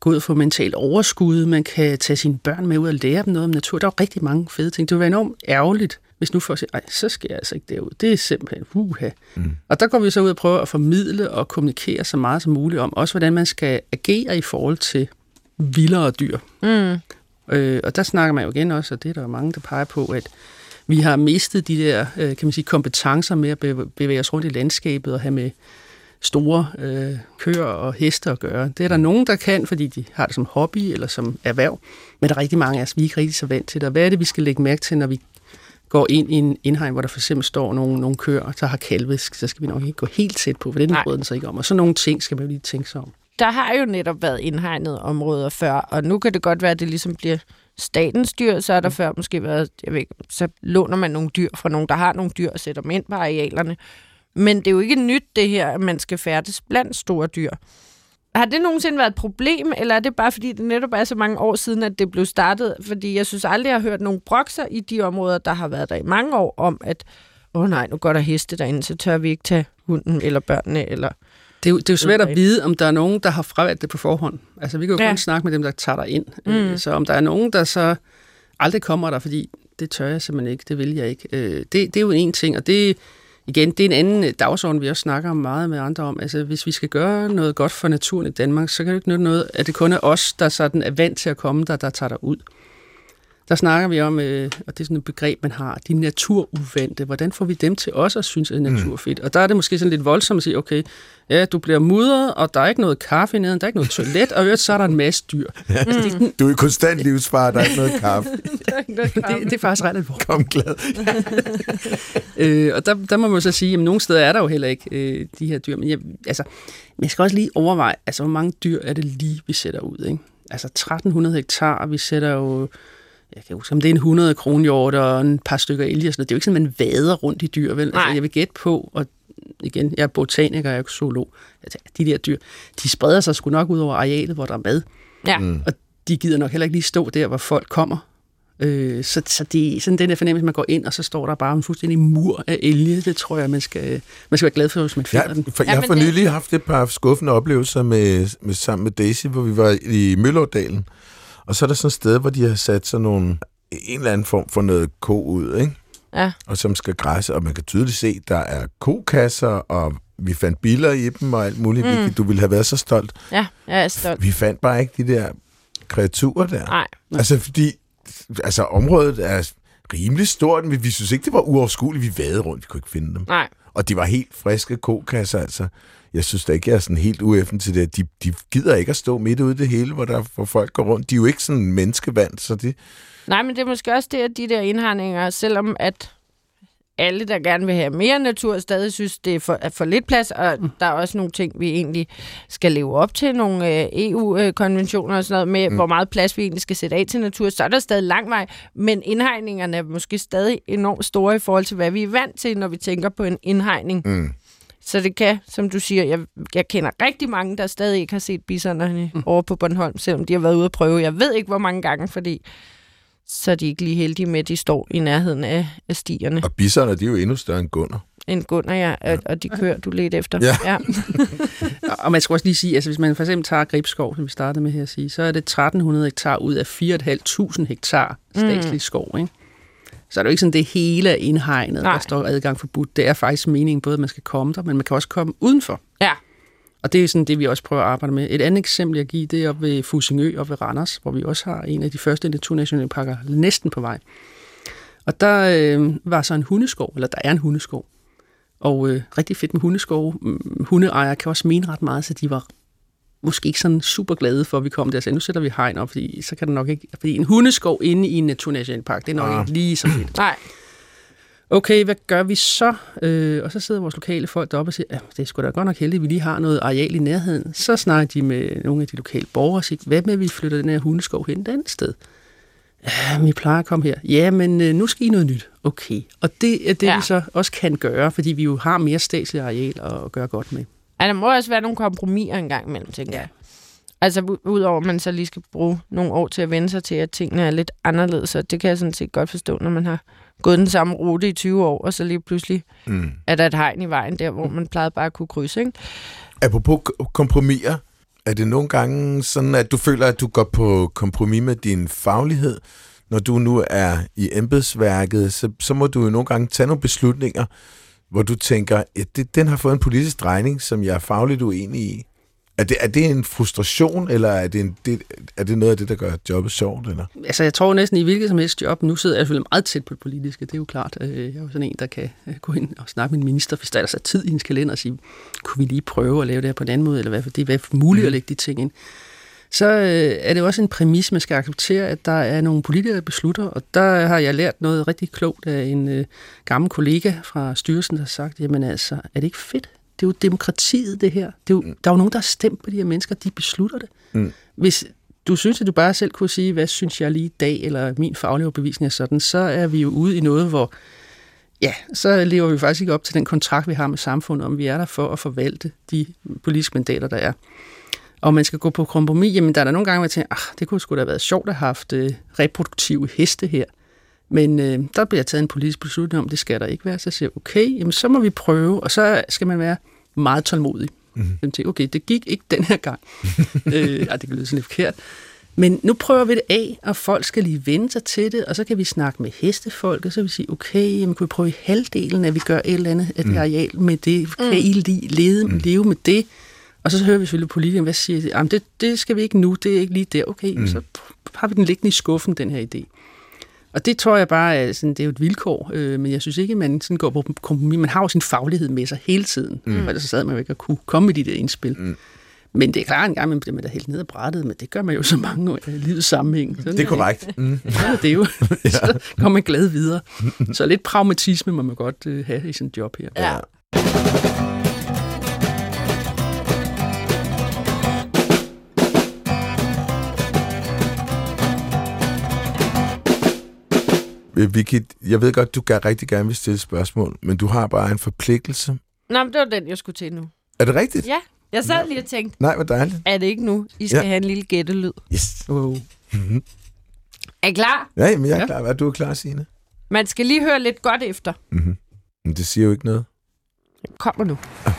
gå ud og få mental overskud, man kan tage sine børn med ud og lære dem noget om natur. Der er jo rigtig mange fede ting. Det vil være enormt ærgerligt, hvis nu folk siger, så skal jeg altså ikke derud. Det er simpelthen uha. Mm. Og der går vi så ud og prøver at formidle og kommunikere så meget som muligt om, også hvordan man skal agere i forhold til vildere dyr. Mm. Øh, og der snakker man jo igen også, og det er der mange, der peger på, at vi har mistet de der øh, kan man sige, kompetencer med at bev- bevæge os rundt i landskabet og have med store øh, køer og heste at gøre. Det er der nogen, der kan, fordi de har det som hobby eller som erhverv, men der er rigtig mange af os, vi er ikke rigtig så vant til det. Og Hvad er det, vi skal lægge mærke til, når vi går ind i en indhegn, hvor der for eksempel står nogle, nogle køer, der har kalvisk, så skal vi nok ikke gå helt tæt på, for den bryder den sig ikke om. Og så nogle ting skal man jo lige tænke sig om. Der har jo netop været indhegnet områder før, og nu kan det godt være, at det ligesom bliver statens dyr, så har der før måske været, jeg ved ikke, så låner man nogle dyr fra nogen, der har nogle dyr og sætter dem ind på arealerne. Men det er jo ikke nyt det her, at man skal færdes blandt store dyr. Har det nogensinde været et problem, eller er det bare fordi, det netop er så mange år siden, at det blev startet? Fordi jeg synes aldrig, jeg har hørt nogen brokser i de områder, der har været der i mange år, om at, åh oh nej, nu går der heste derinde, så tør vi ikke tage hunden eller børnene, eller... Det er, jo, det er jo svært at vide, om der er nogen, der har fravalgt det på forhånd. Altså, vi kan jo Ja. kun snakke med dem, der tager dig ind. Mm. Mm. Så om der er nogen, der så aldrig kommer der, fordi det tør jeg simpelthen ikke, det vil jeg ikke. Øh, Det, det er jo en ting, og det, igen, det er en anden øh, dagsorden, vi også snakker om meget med andre om. Altså, hvis vi skal gøre noget godt for naturen i Danmark, så kan det ikke nytte noget, at det kun er os, der sådan er vant til at komme der, der tager der ud. Der snakker vi om, øh, og det er sådan et begreb, man har, de naturuvante. Hvordan får vi dem til også at synes, at natur er fedt? Og der er det måske sådan lidt voldsomt at sige, okay, ja, du bliver mudret, og der er ikke noget kaffe neden, der er ikke noget toilet, og i øvrigt, så er der en masse dyr. Det, er sådan- Du er i konstant livsfare, der er ikke noget kaffe. det, det er faktisk ret alvorligt. Kom glad. Øh, og der, der må man så sige, at nogle steder er der jo heller ikke øh, de her dyr. Men jeg, altså, men jeg skal også lige overveje, altså, hvor mange dyr er det lige, vi sætter ud? Ikke? Altså 1300 hektar, vi sætter jo, jeg kan huske, om det er en 100 kronhjort og en par stykker elge og sådan noget. Det er jo ikke sådan, at man vader rundt i dyr, vel? Nej. Altså, jeg vil gætte på, og igen, jeg er botaniker, jeg er zoolog. Altså, de der dyr, de spreder sig sgu nok ud over arealet, hvor der er mad. Ja. Mm. Og de gider nok heller ikke lige stå der, hvor folk kommer. Øh, så, så det er sådan den der fornemmelse, man går ind, og så står der bare en fuldstændig mur af elge. Det tror jeg, man skal, man skal være glad for, hvis man finder Ja, den. for, jeg har for det- nylig haft et par skuffende oplevelser med, med, sammen med Daisy, hvor vi var i Mølleårdalen. Og så er der sådan et sted, hvor de har sat sådan nogle, en eller anden form for noget ko ud, ikke? Ja. og som skal græsse, og man kan tydeligt se, der er kokasser, og vi fandt biler i dem og alt muligt. Mm. Du ville have været så stolt. Ja, jeg er stolt. Vi fandt bare ikke de der kreaturer der. Nej. Altså, fordi altså, området er rimelig stort, men vi synes ikke, det var uoverskueligt. Vi vadede rundt, vi kunne ikke finde dem. Nej. Og de var helt friske kokasser, altså. Jeg synes da ikke, jeg er sådan helt ueffen til det. De, de gider ikke at stå midt ude i det hele, hvor, der, hvor folk går rundt. De er jo ikke sådan menneskevand, så det... Nej, men det er måske også det, at de der indhegninger, selvom at alle, der gerne vil have mere natur, stadig synes, det er for, er for lidt plads, og mm. der er også nogle ting, vi egentlig skal leve op til, nogle øh, EU-konventioner og sådan noget, med mm. hvor meget plads vi egentlig skal sætte af til natur, så er der stadig lang vej, men indhegningerne er måske stadig enormt store i forhold til, hvad vi er vant til, når vi tænker på en indhegning. Mm. Så det kan, som du siger, jeg, jeg kender rigtig mange, der stadig ikke har set bisonerne mm. over på Bornholm, selvom de har været ude at prøve. Jeg ved ikke, hvor mange gange, fordi så er de ikke lige heldige med, at de står i nærheden af, af stierne. Og bisserne, de er jo endnu større end gunder. end Gunnar, ja, og, og de kører, du lidt efter. Ja. ja. Og man skal også lige sige, altså hvis man for eksempel tager Gribskov, som vi startede med her at sige, så er det 1300 hektar ud af 4.500 hektar statslig mm. skov, ikke? Så er det jo ikke sådan, det hele er indhegnet, Nej. der står adgang forbudt. Det er faktisk meningen både, at man skal komme der, men man kan også komme udenfor. ja. Og det er sådan det, vi også prøver at arbejde med. Et andet eksempel, jeg giver, det er oppe ved Fusingø og ved Randers, hvor vi også har en af de første naturnationalparker næsten på vej. Og der øh, var så en hundeskov, eller der er en hundeskov. Og øh, rigtig fedt med hundeskov. Mm, Hundeejere kan også mene ret meget, så de var måske ikke sådan super glade for, at vi kom der sagde, nu sætter vi hegn op, fordi så kan det nok ikke... Fordi en hundeskov inde i en naturnationalpark, det er nok Ah. ikke lige så fedt. Nej. Okay, hvad gør vi så? Øh, og så sidder vores lokale folk deroppe og siger, ja, det er sgu da godt nok heldigt, at vi lige har noget areal i nærheden. Så snakker de med nogle af de lokale borgere og siger, hvad med, at vi flytter den her hundeskov hen et andet sted? Ja, vi plejer at komme her. Ja, men øh, nu skal I noget nyt. Okay. Og det er det, Ja. vi så også kan gøre, fordi vi jo har mere statslig areal at gøre godt med. Ja, der må også være nogle kompromiser en gang imellem, tænker jeg. Altså, udover at man så lige skal bruge nogle år til at vende sig til, at tingene er lidt anderledes, så det kan jeg sådan set godt forstå, når man har gået den samme rute i 20 år, og så lige pludselig Mm. er der et hegn i vejen der, hvor man plejede bare at kunne krydse, ikke? Apropos kompromiser, er det nogle gange sådan, at du føler, at du går på kompromis med din faglighed? Når du nu er i embedsværket, så, så må du jo nogle gange tage nogle beslutninger, hvor du tænker, at det, den har fået en politisk drejning, som jeg er fagligt uenig i. Er det, er det en frustration, eller er det, en, det, er det noget af det, der gør jobbet sjovt? Eller? Altså, jeg tror næsten i hvilket som helst job, nu sidder jeg selvfølgelig meget tæt på det politiske, det er jo klart. Øh, Jeg er jo sådan en, der kan øh, gå ind og snakke med en minister, hvis der er tid i hendes kalender og sige, kunne vi lige prøve at lave det her på en anden måde, eller hvad, for det er muligt at lægge de ting ind. Så øh, er det også en præmis, man skal acceptere, at der er nogle politikere, der beslutter, og der har jeg lært noget rigtig klogt af en øh, gammel kollega fra styrelsen, der har sagt, jamen altså, er det ikke fedt? Det er jo demokratiet, det her. Det er jo, der er jo nogen, der har stemt på de her mennesker, de beslutter det. Mm. Hvis du synes, at du bare selv kunne sige, hvad synes jeg lige i dag, eller min faglige overbevisning er sådan, så er vi jo ude i noget, hvor ja, så lever vi faktisk ikke op til den kontrakt, vi har med samfundet, om vi er der for at forvalte de politiske mandater, der er. Og man skal gå på kompromis, jamen der er der nogle gange, hvor jeg tænker, ah, det kunne sgu da have været sjovt at have haft øh, reproduktive heste her. Men øh, der bliver taget en politisk beslutning om, det skal der ikke være. Så siger jeg, okay, jamen så må vi prøve, og så skal man være meget tålmodig. Mm-hmm. Tænker, okay, det gik ikke den her gang. øh, ej, det kan lyde sådan lidt forkert. Men nu prøver vi det af, og folk skal lige vende sig til det, og så kan vi snakke med hestefolk, og så vil vi sige, okay, jamen, kunne vi prøve i halvdelen, at vi gør et eller andet af det areal med det? Kan I li- lede, leve med det? Og så hører vi selvfølgelig politikerne, hvad siger de? Jamen, det, det skal vi ikke nu, det er ikke lige der. Okay, mm. så har vi den liggende i skuffen, den her idé. Og det tror jeg bare, er sådan, det er jo et vilkår, øh, men jeg synes ikke, at man sådan går på kompromis. Man har jo sin faglighed med sig hele tiden, mm. for ellers så sad man jo ikke at kunne komme med de der indspil. Mm. Men det er klart, en gang man bliver man da helt ned af brættet, men det gør man jo så mange i livets sammenhæng. Sådan Det er korrekt. Mm. Ja, det er jo. så kommer man glad videre. Så lidt pragmatisme må man godt øh, have i sådan et job her. Ja. Vicky, jeg ved godt, du rigtig gerne vil stille spørgsmål, men du har bare en forpligtelse. Nå, men det var den, jeg skulle til nu. Er det rigtigt? Ja, jeg sad lige og tænkte, Nej, hvor dejligt. er det ikke nu, I skal Ja. have en lille gættelyd? Yes. Wow. Er I klar? Ja, jamen, jeg er Ja. klar. Er du klar, Signe? Man skal lige høre lidt godt efter. Mm-hmm. Men det siger jo ikke noget. Kommer nu. Det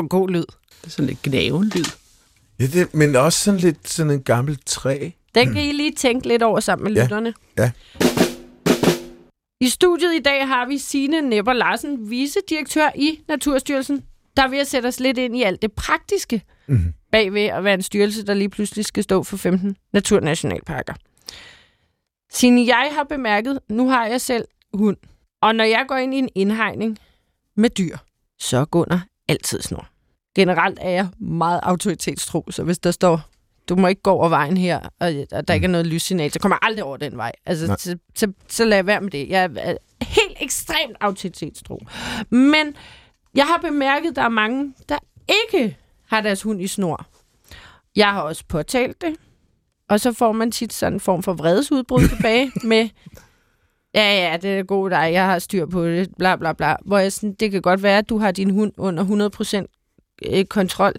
var en god lyd. Det er sådan lidt gnavenlyd. Ja, det, men også sådan lidt sådan en gammel træ. Den kan I lige tænke lidt over sammen med Ja. lytterne. Ja. I studiet i dag har vi Signe Nepper Larsen, vicedirektør i Naturstyrelsen, der er ved at sætte os lidt ind i alt det praktiske Mhm. bagved at være en styrelse, der lige pludselig skal stå for 15 naturnationalparker. Signe, jeg har bemærket, nu har jeg selv hund, og når jeg går ind i en indhegning med dyr, så går Gunnar altid snor. Generelt er jeg meget autoritetstro, så hvis der står, du må ikke gå over vejen her, og, og der ikke er noget lyssignal, så kommer jeg aldrig over den vej. Altså, så, så, så lad være med det. Jeg er helt ekstremt autoritetstro. Men jeg har bemærket, at der er mange, der ikke har deres hund i snor. Jeg har også påtalt det, og så får man tit sådan en form for vredesudbrud tilbage med, Ja, ja, det er god dig, jeg har styr på det, bla bla bla. Hvor jeg sådan, det kan godt være, at du har din hund under 100% øh, kontrol.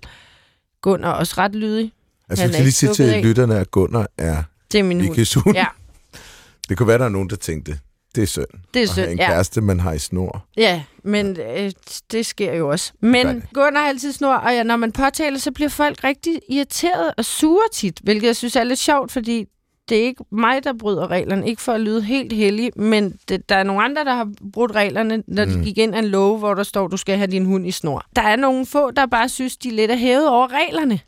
Gunnar er også ret lydig. Altså, kan lige ikke sige til lytterne, at Gunnar er Det er min. Vickes hund. Ja, Det kunne være, der er nogen, der tænkte, det er synd det er synd. en Ja, kæreste, man har i snor. ja men øh, det sker jo også. Men det. Gunnar har altid snor, og ja, når man påtaler, så bliver folk rigtig irriteret og sure tit, hvilket jeg synes er lidt sjovt, fordi det er ikke mig, der bryder reglerne. Ikke for at lyde helt heldig, men det, der er nogle andre, der har brudt reglerne, når de Mm. gik ind af en lov, hvor der står, du skal have din hund i snor. Der er nogle få, der bare synes, de lidt er hævet over reglerne.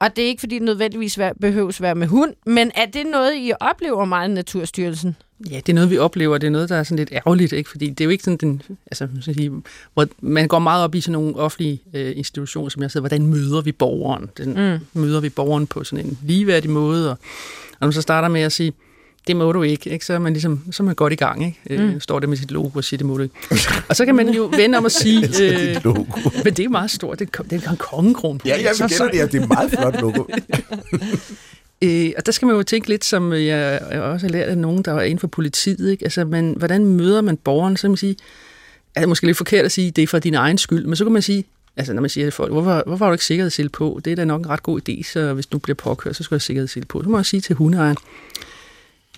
Og det er ikke, fordi det nødvendigvis behøves være med hund, men er det noget, I oplever meget i Naturstyrelsen? Ja, det er noget, vi oplever. Det er noget, der er sådan lidt ærgerligt, ikke? Fordi det er jo ikke sådan den... Altså, sige, hvor man går meget op i sådan nogle offentlige øh, institutioner, som jeg sidder, hvordan møder vi borgeren? Den, mm. Møder vi borgeren på sådan en ligeværdig måde? Og når man så starter med at sige, det må du ikke, ikke? så er man ligesom så er man godt i gang. Ikke? Mm. Øh, står der med sit logo og siger, det må du ikke. og så kan man jo vende om at sige, øh, logo. men det er meget stort, det, er- det er en kongekron på. Ja, jeg Så- så- det. Ja, det er et meget flot logo. Øh, og der skal man jo tænke lidt, som jeg jeg også har lært af nogen, der var inden for politiet. Ikke? Altså, man, hvordan møder man borgeren? Så kan man sige, er det måske lidt forkert at sige, det er for din egen skyld, men så kan man sige, altså når man siger til folk, hvorfor, hvorfor har du ikke sikkerhedssel på? Det er da nok en ret god idé, så hvis du bliver påkørt, så skal du have sikkerhedssel på. Så må jeg sige til hundeejeren,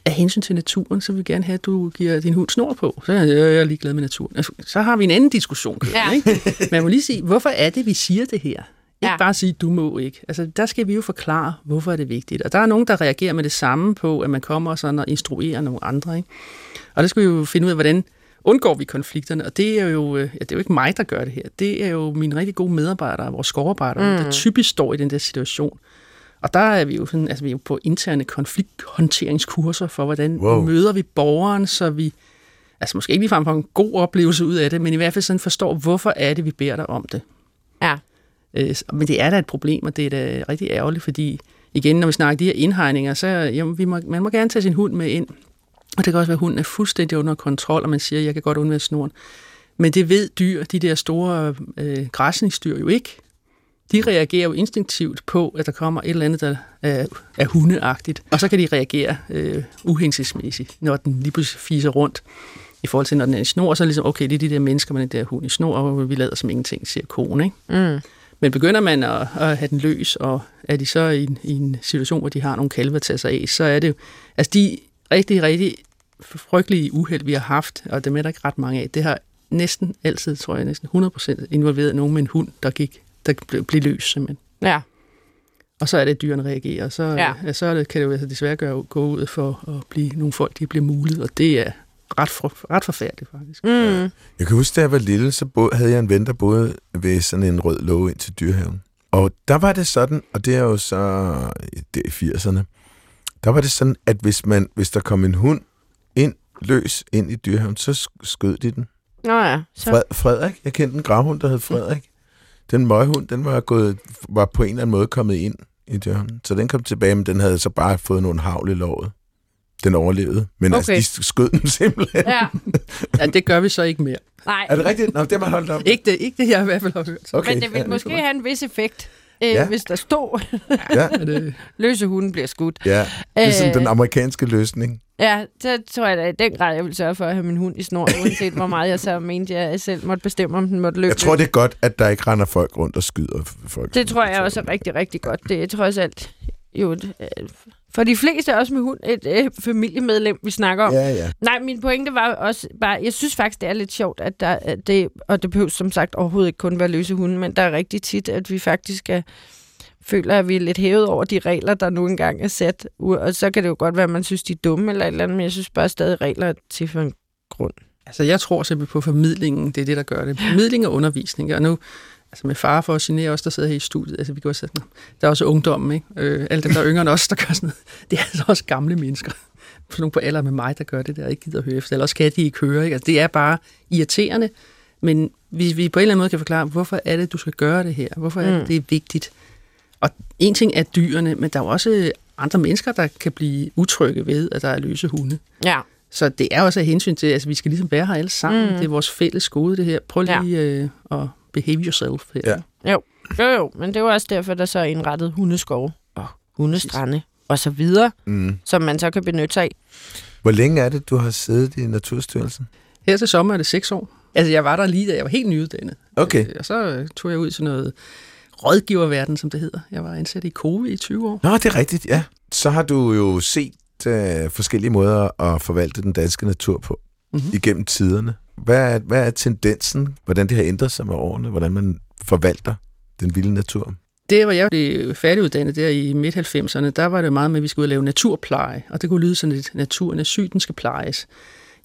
af hensyn til naturen, så vil vi gerne have, at du giver din hund snor på. Så er jeg, jeg er ligeglad med naturen. Altså, så har vi en anden diskussion. Ja. ikke? Men jeg må lige sige, hvorfor er det, vi siger det her? Ikke ja. bare sige, du må ikke. Altså, der skal vi jo forklare, hvorfor er det vigtigt. Og der er nogen, der reagerer med det samme på, at man kommer sådan og instruerer nogle andre. Ikke? Og der skal vi jo finde ud af, hvordan undgår vi konflikterne. Og det er jo, øh, ja, det er jo ikke mig, der gør det her. Det er jo mine rigtig gode medarbejdere, vores skovarbejdere, mm. der typisk står i den der situation. Og der er vi jo, sådan, altså, vi er jo på interne konflikthåndteringskurser for, hvordan Wow. møder vi borgeren, så vi altså måske ikke ligefrem får en god oplevelse ud af det, men i hvert fald sådan forstår, hvorfor er det, vi beder dig om det. Ja. Øh, Men det er da et problem, og det er da rigtig ærgerligt, fordi igen, når vi snakker de her indhegninger, så jamen, vi må, man må gerne tage sin hund med ind. Og det kan også være, at hunden er fuldstændig under kontrol, og man siger, jeg kan godt undvære snoren. Men det ved dyr, de der store øh, græsningsdyr jo ikke. De reagerer jo instinktivt på, at der kommer et eller andet, der er, er hundeagtigt. Og så kan de reagere øh, uhensigtsmæssigt, når den lige pludselig fiser rundt. I forhold til, når den er i snor, så er det ligesom, okay, det er de der mennesker med den der hund i snor, og vi lader som ingenting, siger konen, ikke? Mm. Men begynder man at, at have den løs, og er de så i en, i en situation, hvor de har nogle kalve at tage sig af, så er det jo... Altså de rigtig, rigtig frygtelige uheld, vi har haft, og dem er der ikke ret mange af, det har næsten altid, tror jeg, næsten 100% involveret nogen med en hund, der gik der blev, blev løs simpelthen. Ja. Og så er det, at dyrene reagerer, og så, Ja. ja. så er det, kan det jo altså desværre gøre, gå ud for at blive nogle folk, de bliver mulet, og det er ret, for, ret forfærdeligt faktisk. Mm. Jeg kan huske, da jeg var lille, så bo- havde jeg en ven, der boede ved sådan en rød låge ind til dyrehaven. Og der var det sådan, og det er jo så det er i 80'erne, der var det sådan, at hvis, man, hvis der kom en hund løs ind i dyrehaven, så sk- skød de den. Nå ja, så... Fred, Frederik, jeg kendte en gravhund, der hed Frederik. Den møghund, den var, gået, var på en eller anden måde kommet ind i døren. Så den kom tilbage, men den havde så bare fået nogle havl i låret. Den overlevede. Men okay. Okay. altså, de skød den simpelthen. Ja. Ja, det gør vi så ikke mere. Nej, Er det rigtigt? Nå, det har man holdt op. Ikke det, ikke det jeg i hvert fald har hørt. Okay. men det vil ja, måske have en vis effekt, øh, Ja. hvis der stod, Ja, løse hunden bliver skudt. ja. Det er sådan Øh, den amerikanske løsning. Ja, så tror jeg da i den grad, jeg vil sørge for at have min hund i snor, uanset hvor meget jeg så mente, jeg selv måtte bestemme, om den måtte løbe. Jeg tror, det er godt, at der ikke render folk rundt og skyder folk. det tror jeg også er rigtig, rigtig godt. Det er trods alt jo et, øh, for de fleste, også med hund, et øh, familiemedlem, vi snakker om. Ja, ja. Nej, min pointe var også bare, jeg synes faktisk, det er lidt sjovt, at der at det, og det behøver som sagt overhovedet ikke kun være løse hunde, men der er rigtig tit, at vi faktisk er, føler, at vi er lidt hævet over de regler, der nu engang er sat. Og så kan det jo godt være, at man synes, de er dumme eller et eller andet, men jeg synes bare stadig, regler er til for en grund. Altså, jeg tror simpelthen på formidlingen. Det er det, der gør det. Formidling og undervisning. Og nu, altså med far for at genere os, der sidder her i studiet, altså vi går sådan, der er også ungdommen, ikke? Øh, alle dem, der er yngre end os, der gør sådan noget. Det er altså også gamle mennesker. For nogle på alder med mig, der gør det der, ikke gider at høre efter. Ellers kan de ikke høre, ikke? Altså, det er bare irriterende. Men hvis vi på en eller anden måde kan forklare, hvorfor er det, du skal gøre det her? Hvorfor er det, Mm. det er vigtigt? Og en ting er dyrene, men der er jo også andre mennesker, der kan blive utrygge ved, at der er løse hunde. Ja. Så det er også af hensyn til, at altså, vi skal ligesom være her alle sammen. Mm. Det er vores fælles gode, det her. Prøv Ja. lige øh, at behave yourself her. Ja. Jo, jo, jo, men det var også derfor, der så er indrettet hundeskove og hundestrande og så videre, Mm. som man så kan benytte sig af. Hvor længe er det, du har siddet i Naturstyrelsen? Her til sommer er det seks år. Altså, jeg var der lige, da jeg var helt nyuddannet. Okay. Øh, Og så øh, tog jeg ud til noget rådgiververden, som det hedder. Jeg var ansat i Kove i 20 år. Nå, det er rigtigt, ja. Så har du jo set øh, forskellige måder at forvalte den danske natur på Mhm. igennem tiderne. Hvad er, hvad er tendensen? Hvordan det har ændret sig med årene? Hvordan man forvalter den vilde natur? Det var jeg blev færdiguddannet der i midt-90'erne. Der var det meget med, at vi skulle ud og lave naturpleje. Og det kunne lyde sådan lidt, naturen er syg, den skal plejes.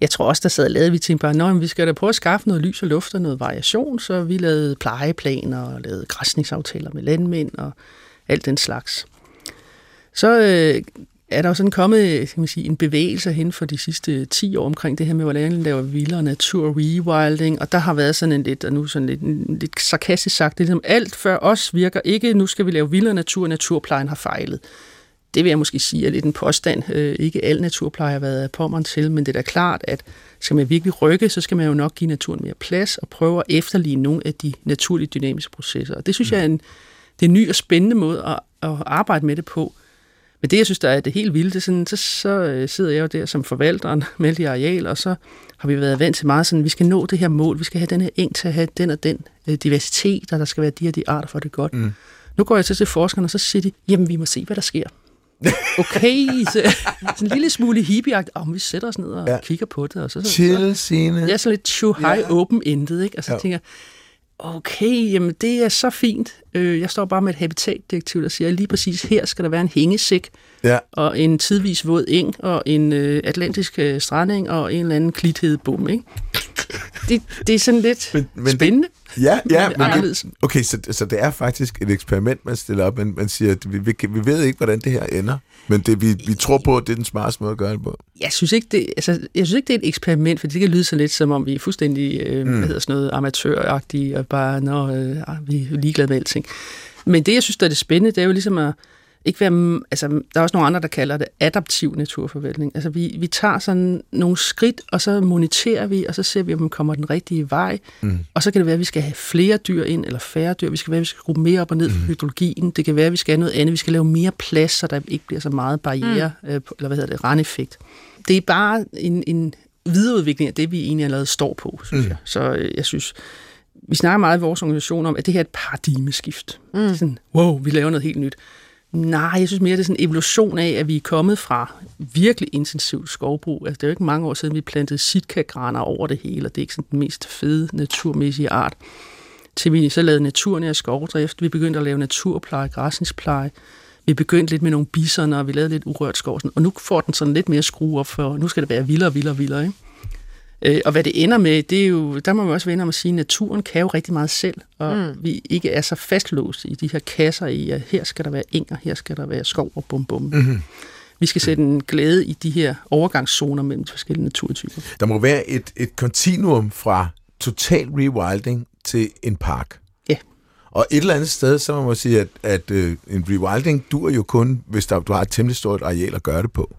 Jeg tror også, der sad og lavede, vi tænkte bare, at vi skal da prøve at skaffe noget lys og luft og noget variation, så vi lavede plejeplaner og lavede græsningsaftaler med landmænd og alt den slags. Så øh, er der jo sådan kommet kan man sige, en bevægelse hen for de sidste 10 år omkring det her med, hvordan man laver vildere natur rewilding, og der har været sådan en lidt, og nu sådan lidt, lidt sarkastisk sagt, det er ligesom, alt før os virker ikke, nu skal vi lave vildere natur, naturplejen har fejlet. Det vil jeg måske sige er lidt en påstand. Øh, ikke al naturpleje har været på mig til, men det er da klart, at skal man virkelig rykke, så skal man jo nok give naturen mere plads og prøve at efterligne nogle af de naturlige dynamiske processer. Og det synes jeg er en, det er en ny og spændende måde at, at arbejde med det på. Men det, jeg synes, der er det helt vilde, det er sådan, så, så øh, sidder jeg jo der som forvalteren med de areal, og så har vi været vant til meget sådan, vi skal nå det her mål, vi skal have den her eng til at have den og den øh, diversitet, og der skal være de og de arter for det godt. Mm. Nu går jeg til til forskerne, og så siger de, jamen vi må se, hvad der sker. Okay, så, sådan en lille smule hippieagt, om vi sætter os ned og Ja. ja. kigger på det. Og så, så, Chill, Signe. det er så lidt too high Ja. open-ended, ikke? Og så Ja. ja. tænker okay, jamen det er så fint. Øh, Jeg står bare med et habitatdirektiv, der siger, at lige præcis her skal der være en hængesæk, Ja. og en tidvis våd eng, og en øh, atlantisk øh, strandeng, og en eller anden klithed bum, ikke? Det, det er sådan lidt Men- men, men det- spændende. Ja, ja. Men det, okay, så, så det er faktisk et eksperiment, man stiller op, men man siger, at vi, vi, vi ved ikke, hvordan det her ender. Men det, vi, vi tror på, at det er den smarteste måde at gøre det på. Jeg synes ikke, det, altså, jeg synes ikke, det er et eksperiment, for det kan lyde så lidt, som om vi er fuldstændig øh, mm. hvad hedder sådan noget, amatøragtige, og bare, når øh, vi er ligeglade med alting. Men det, jeg synes, der er det spændende, det er jo ligesom at ikke være, altså, der er også nogle andre, der kalder det adaptiv naturforvaltning. Altså, vi, vi tager sådan nogle skridt, og så moniterer vi, og så ser vi, om vi kommer den rigtige vej. Mm. Og så kan det være, at vi skal have flere dyr ind, eller færre dyr. Vi skal være, at vi skal skrue mere op og ned for hydrologien. Det kan være, at vi skal have noget andet. Vi skal lave mere plads, så der ikke bliver så meget barriere, mm. øh, på- eller hvad hedder det, randeffekt. Det er bare en, en videreudvikling af det, vi egentlig allerede står på, synes mm. jeg. Så øh, jeg synes, vi snakker meget i vores organisation om, at det her er et paradigmeskift. Mm. Det er sådan, wow, vi laver noget helt nyt. Nej, jeg synes mere, det er sådan en evolution af, at vi er kommet fra virkelig intensivt skovbrug. Altså, det er jo ikke mange år siden, vi plantede sitka-graner over det hele, og det er ikke sådan den mest fede naturmæssige art. Til vi så lavede naturnær skovdrift, vi begyndte at lave naturpleje, græsningspleje, vi begyndte lidt med nogle bisoner, og vi lavede lidt urørt skov. sådan. Og nu får den sådan lidt mere skrue op, for nu skal det være vildere, vildere, vildere. Ikke? Øh, og hvad det ender med, det er jo, der må man også vende om at sige, at naturen kan jo rigtig meget selv, og mm. vi ikke er så fastlåst i de her kasser i, at her skal der være enger, her skal der være skov og bum bum. Mm-hmm. Vi skal sætte en glæde i de her overgangszoner mellem de forskellige naturtyper. Der må være et, et kontinuum fra total rewilding til en park. Ja. Og et eller andet sted, så må man sige, at, at øh, en rewilding dur jo kun, hvis der, du har et temmelig stort areal at gøre det på.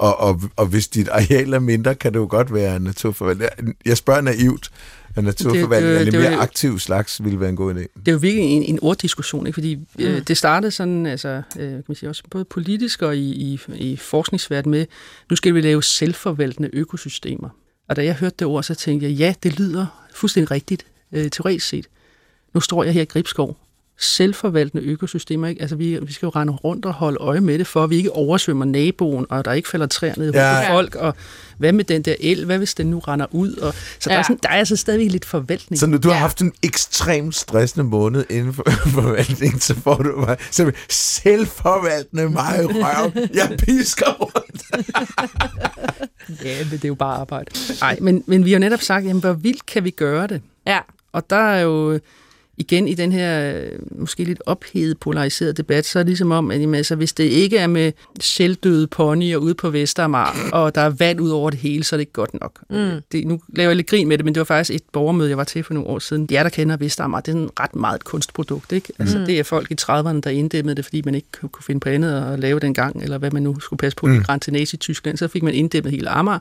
Og, og, og hvis dit areal er mindre, kan det jo godt være naturforvaltning. Jeg spørger naivt, at naturforvaltning er lidt det- mere aktiv slags ville være en god idé. Det er jo virkelig en, en orddiskussion, ikke? fordi mm. øh, det startede sådan, altså, øh, kan man sige, også både politisk og i, i, i forskningsverdenen med, nu skal vi lave selvforvaltende økosystemer. Og da jeg hørte det ord, så tænkte jeg, ja, det lyder fuldstændig rigtigt, øh, teoretisk set. Nu står jeg her i Gribskov. Selvforvaltende økosystemer, ikke? Altså, vi, vi skal jo rende rundt og holde øje med det, for at vi ikke oversvømmer naboen, og der ikke falder træer ned i Ja. folk, og hvad med den der el, hvad hvis den nu render ud? Og, så ja. der, er sådan, der er altså stadigvæk lidt forvaltning. Så når du har Ja. haft en ekstremt stressende måned inden for forvaltningen, så får du mig så selvforvaltende mig i røven. Jeg pisker rundt. Ja, men det er jo bare arbejde. Nej, men, men vi har jo netop sagt, jamen, hvor vildt kan vi gøre det? Ja. Og der er jo igen i den her måske lidt ophedet, polariseret debat, så er det ligesom om, at jamen, altså, hvis det ikke er med selvdøde ponyer ude på Vestermar, og der er vand ud over det hele, så er det ikke godt nok. Mm. Det, nu laver jeg lidt grin med det, men det var faktisk et borgermøde, jeg var til for nogle år siden. De er, der kender Vestermar, det er en ret meget et kunstprodukt. Ikke? Altså, Det er folk i 30'erne, der inddæmmede det, fordi man ikke kunne finde på andet at lave den gang, eller hvad man nu skulle passe på mm. i til Nazi-Tyskland. Så fik man inddæmmet hele Amager.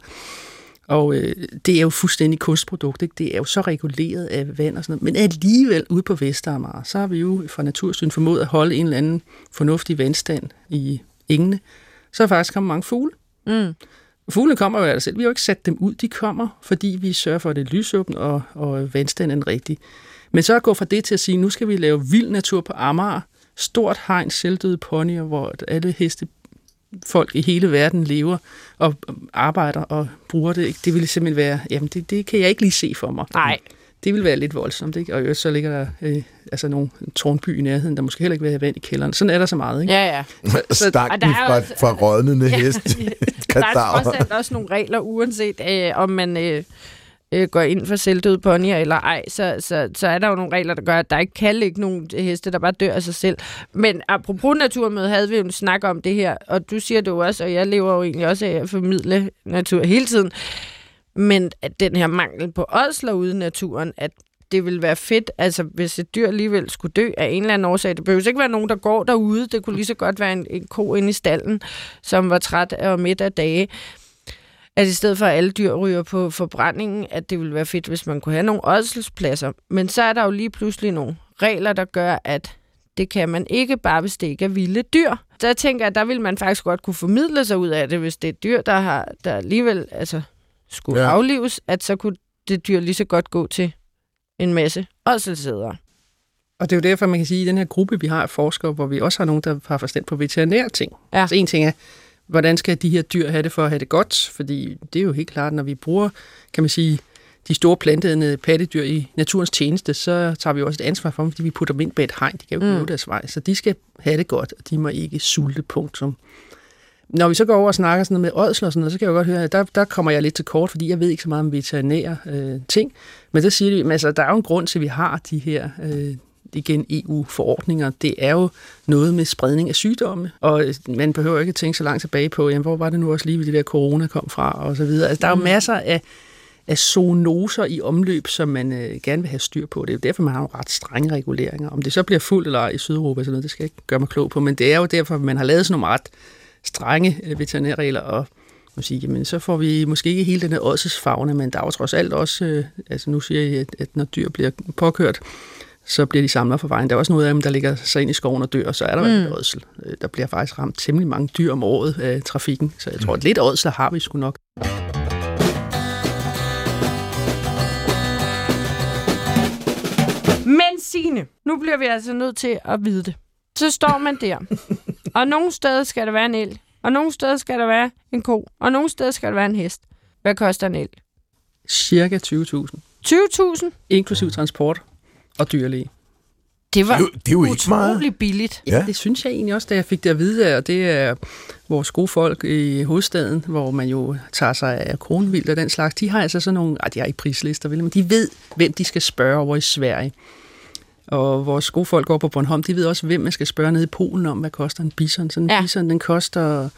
Og øh, det er jo fuldstændig kunstprodukt. Ikke? Det er jo så reguleret af vand og sådan noget. Men alligevel ude på Vestamager, så har vi jo fra Naturstyrelsen formået at holde en eller anden fornuftig vandstand i engene. Så er faktisk kommet mange fugle. Mm. Fuglene kommer jo af sig selv. Vi har jo ikke sat dem ud. De kommer, fordi vi sørger for, at det er lysåbent og, og vandstanden er rigtig. Men så at gå fra det til at sige, nu skal vi lave vild natur på Amager, stort hegn, selvdøde ponyer, hvor alle heste folk i hele verden lever og arbejder og bruger det. Det ville simpelthen være, jamen det, det kan jeg ikke lige se for mig. Nej. Det vil være lidt voldsomt, ikke? Og så ligger der øh, altså nogle tårnby i nærheden, der måske heller ikke vil have vand i kælderen. Sådan er der så meget, ikke? Ja, ja. Stanken er fra, også- fra rådnende hest. Der er trods alt også nogle regler, uanset øh, om man øh, øh, går ind for selvdøde ponyer eller ej, så, så, så er der jo nogle regler, der gør, at der ikke kan ligge nogen heste, der bare dør af sig selv. Men apropos naturmøde, havde vi jo en snak om det her, og du siger det jo også, og jeg lever jo egentlig også af at formidle natur hele tiden, men at den her mangel på ådsler ude i naturen, at det ville være fedt, altså hvis et dyr alligevel skulle dø af en eller anden årsag. Det behøver ikke være nogen, der går derude. Det kunne lige så godt være en, en ko inde i stallen, som var træt og midt af dage. At i stedet for at alle dyr ryger på forbrændingen, at det ville være fedt, hvis man kunne have nogle ådselspladser. Men så er der jo lige pludselig nogle regler, der gør, at det kan man ikke bare, hvis det ikke er vilde dyr. Så jeg tænker, at der vil man faktisk godt kunne formidle sig ud af det, hvis det er et dyr, der, har, der alligevel altså, skulle ja. aflives, at så kunne det dyr lige så godt gå til en masse ådselsædere. Og det er jo derfor, man kan sige, at i den her gruppe, vi har af forskere, hvor vi også har nogen, der har forstand på veterinære ting. Ja. Altså en ting er, hvordan skal de her dyr have det for at have det godt? Fordi det er jo helt klart, når vi bruger, kan man sige, de store plantede pattedyr i naturens tjeneste, så tager vi jo også et ansvar for dem, fordi vi putter dem ind bag et hegn. De kan jo ikke Mm. deres vej, så de skal have det godt, og de må ikke sulte, punktum. Når vi så går over og snakker sådan noget med ådsler og sådan noget, så kan jeg jo godt høre, at der, der kommer jeg lidt til kort, fordi jeg ved ikke så meget om veterinære øh, ting. Men så siger de, men altså, der er jo en grund til, at vi har de her øh, igen EU-forordninger. Det er jo noget med spredning af sygdomme, og man behøver ikke tænke så langt tilbage på, jamen, hvor var det nu også lige, ved det der corona kom fra, og så videre. Altså, der er jo masser af, af zoonoser i omløb, som man øh, gerne vil have styr på. Det er jo derfor, man har nogle ret strenge reguleringer. Om det så bliver fuldt eller ej i Sydeuropa, sådan noget, det skal jeg ikke gøre mig klog på, men det er jo derfor, man har lavet sådan nogle ret strenge øh, veterinærregler, og man sige, jamen, så får vi måske ikke hele den her ådsesfagne, men der er jo trods alt også, øh, altså nu siger jeg, at, at når dyr bliver påkørt, så bliver de samlet for vejen. Der er også noget af dem, der ligger sig ind i skoven og dør, og så er der mm. en ådsel. Øh, Der bliver faktisk ramt temmelig mange dyr om året af trafikken, så jeg tror, at lidt ådsler har vi sgu nok. Men Signe, nu bliver vi altså nødt til at vide det. Så står man der, og nogle steder skal der være en el, og nogle steder skal der være en ko, og nogle steder skal der være en hest. Hvad koster en el? Cirka 20.000, 20.000? inklusiv transport og dyrlæge. Det var Det er jo- det er jo ikke meget. utrolig billigt. Ja. Ja. Det synes jeg egentlig også, da jeg fik det at vide, og det er vores gode folk i hovedstaden, hvor man jo tager sig af kronvildt og den slags. De har altså sådan nogle, ej, de har ikke prislister, vel, men de ved, hvem de skal spørge over i Sverige. Og vores gode folk går på Bornholm, de ved også, hvem man skal spørge nede i Polen om, hvad koster en bison. Sådan en ja. bison, den koster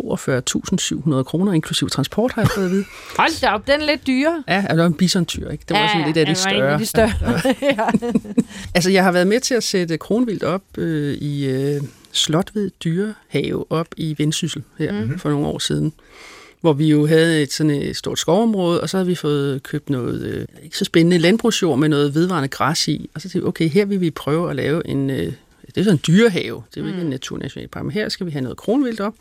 42.700 kroner, inklusiv transport, har jeg fået at vide. Hold da op, den er lidt dyrere. Ja, det var en bisontyr, ikke? Det var sådan lidt af af større. de større. ja. Altså, jeg har været med til at sætte kronvildt op øh, i øh, Slotved Dyrehave op i Vendsyssel her mm-hmm. for nogle år siden. Hvor vi jo havde et sådan et stort skovområde, og så havde vi fået købt noget, øh, ikke så spændende, landbrugsjord med noget vedvarende græs i. Og så tænkte vi, okay, her vil vi prøve at lave en, øh, det er sådan en dyrehave, det er jo ikke en naturnationalpark, men her skal vi have noget kronvildt op.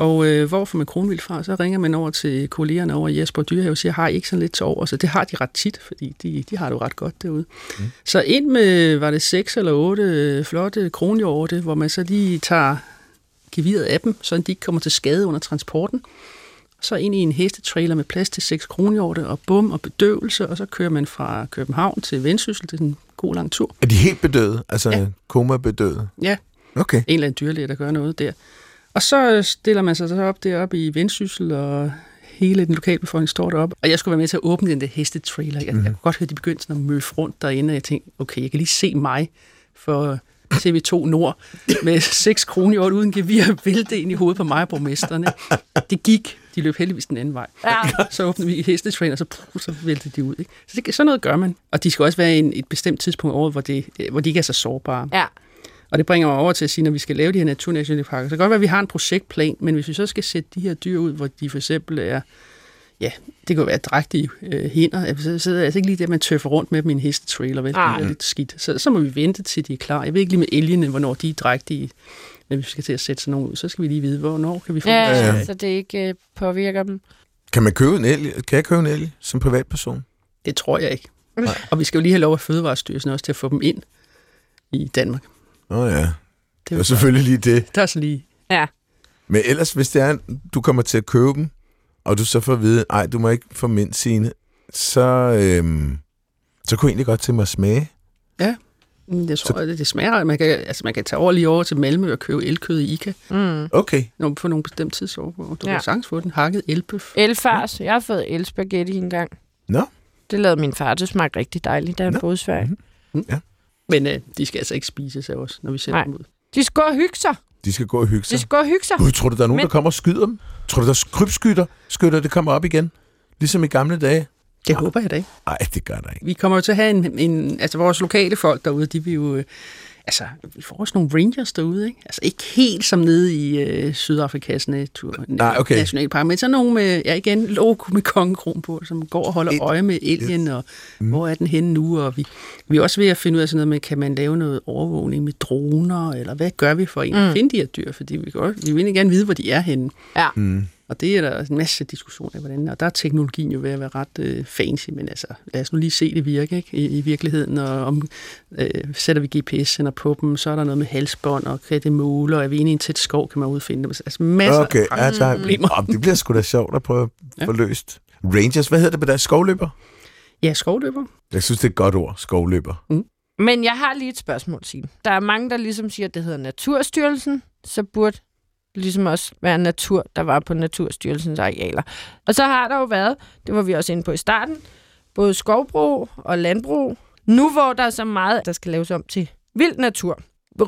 Og øh, hvor får man kronvildt fra? Så ringer man over til kollegerne over i Jesper Dyrehave og siger, har I ikke sådan lidt til over? Så det har de ret tit, fordi de, de har det jo ret godt derude. Mm. Så ind med, var det seks eller otte øh, flotte kronhjorte, hvor man så lige tager geviret af dem, så de ikke kommer til skade under transporten. Så ind i en hestetrailer med plads til seks kronhjorte og bum og bedøvelse, og så kører man fra København til Vendsyssel. Det er en god lang tur. Er de helt bedøde? Altså Ja. ja. koma-bedøde? Ja, Okay. en eller anden dyrlæge, der gør noget der. Og så stiller man sig så op deroppe i Vendsyssel, og hele den lokale befolkning står deroppe. Og jeg skulle være med til at åbne den der hestetrailer. Jeg, mm. jeg kunne godt høre, at de begyndte sådan at møffe rundt derinde, og jeg tænkte, okay, jeg kan lige se mig for TV2 Nord med seks kronhjort uden gevir vælte ind i hovedet på mig og borgmesterne. Det gik. De løb heldigvis den anden vej. Ja. Så åbnede vi hestetrainer, og så, puh, så væltede de ud. Ikke? Så det, sådan noget gør man. Og de skal også være i en, et bestemt tidspunkt over, hvor, det, hvor de ikke er så sårbare. ja. Og det bringer mig over til at sige, når vi skal lave de her naturnationalparker, så kan det godt være, at vi har en projektplan, men hvis vi så skal sætte de her dyr ud, hvor de for eksempel er ja, det kan jo være drægtige øh, hænder. Jeg sidder altså ikke lige der, man tøffer rundt med dem i en hestetrailer, vel? Det Nej. er lidt skidt. Så, så må vi vente til de er klar. Jeg ved ikke lige med elgene, hvornår de er drægtige. Men hvis vi skal til at sætte sådan nogle ud, så skal vi lige vide, hvornår kan vi få Ja, dem. Ja, ja, så det ikke øh, påvirker dem. Kan man købe en el? Kan jeg købe en el som privatperson? Det tror jeg ikke. Og vi skal jo lige have lov af Fødevarestyrelsen også til at få dem ind i Danmark. Oh, ja, Det det er selvfølgelig lige det. Der er så lige... Ja. Men ellers, hvis det er, du kommer til at købe dem, og du så får at vide, nej, du må ikke få mint sine, så, øhm, så kunne jeg egentlig godt til mig at smage. Mm, Jeg tror, det, det smager. Man kan, altså, man kan tage over lige over til Malmø og købe elkød i Ica Mm. Okay. når- på nogle bestemte tidsår. Du Ja. kan sagtens få den hakket elbøf. Elfars. Jeg har fået elspaghetti engang. Nå. Det lavede min far. Det smagte rigtig dejligt, da han Nå. boede i Sverige. Mhm. Men øh, de skal altså ikke spises af os, når vi sætter Nej. dem ud. De skal gå og hygge sig. De skal gå og hygge De sig. skal gå og hygge sig. Gud, tror du, der er nogen, Men- der kommer og skyder dem? Tror du, der er krybskytter, skytter, det kommer op igen? Ligesom i gamle dage? Det håber jeg da ikke. Nej, det gør der ikke. Vi kommer jo til at have en, en... Altså, vores lokale folk derude, de vil jo... Altså, vi får også nogle rangers derude, ikke? Altså, ikke helt som nede i øh, Sydafrikas natur, Nej, okay. nationalpark, men så nogle med, ja igen, logo med kongekron på, som går og holder Et- øje med elgen, og mm. hvor er den henne nu, og vi, vi er også ved at finde ud af sådan noget med, kan man lave noget overvågning med droner, eller hvad gør vi for at Mm. finde de her dyr, fordi vi, kan, også- vi vil egentlig gerne vide, hvor de er henne. Ja. Mm. Og det er der en masse diskussion af, hvordan, og der er teknologien jo ved at være ret øh, fancy, men altså, lad os nu lige se det virke ikke? I, i virkeligheden, og om, øh, sætter vi GPS-sender på dem, så er der noget med halsbånd, og kan det måle, og er vi inde i en tæt skov, kan man udfinde dem. Altså masser Okay, af ja, der, problemer. oh, det bliver sgu da sjovt at prøve at Ja. få løst. Rangers, hvad hedder det på der? Skovløber? Ja, skovløber. Jeg synes, det er et godt ord, skovløber. Men jeg har lige et spørgsmål, Signe. Der er mange, der ligesom siger, at det hedder Naturstyrelsen. Så burde ligesom også være natur, der var på Naturstyrelsens arealer. Og så har der jo været, det var vi også inde på i starten, både skovbrug og landbrug. Nu hvor der er så meget, der skal laves om til vild natur,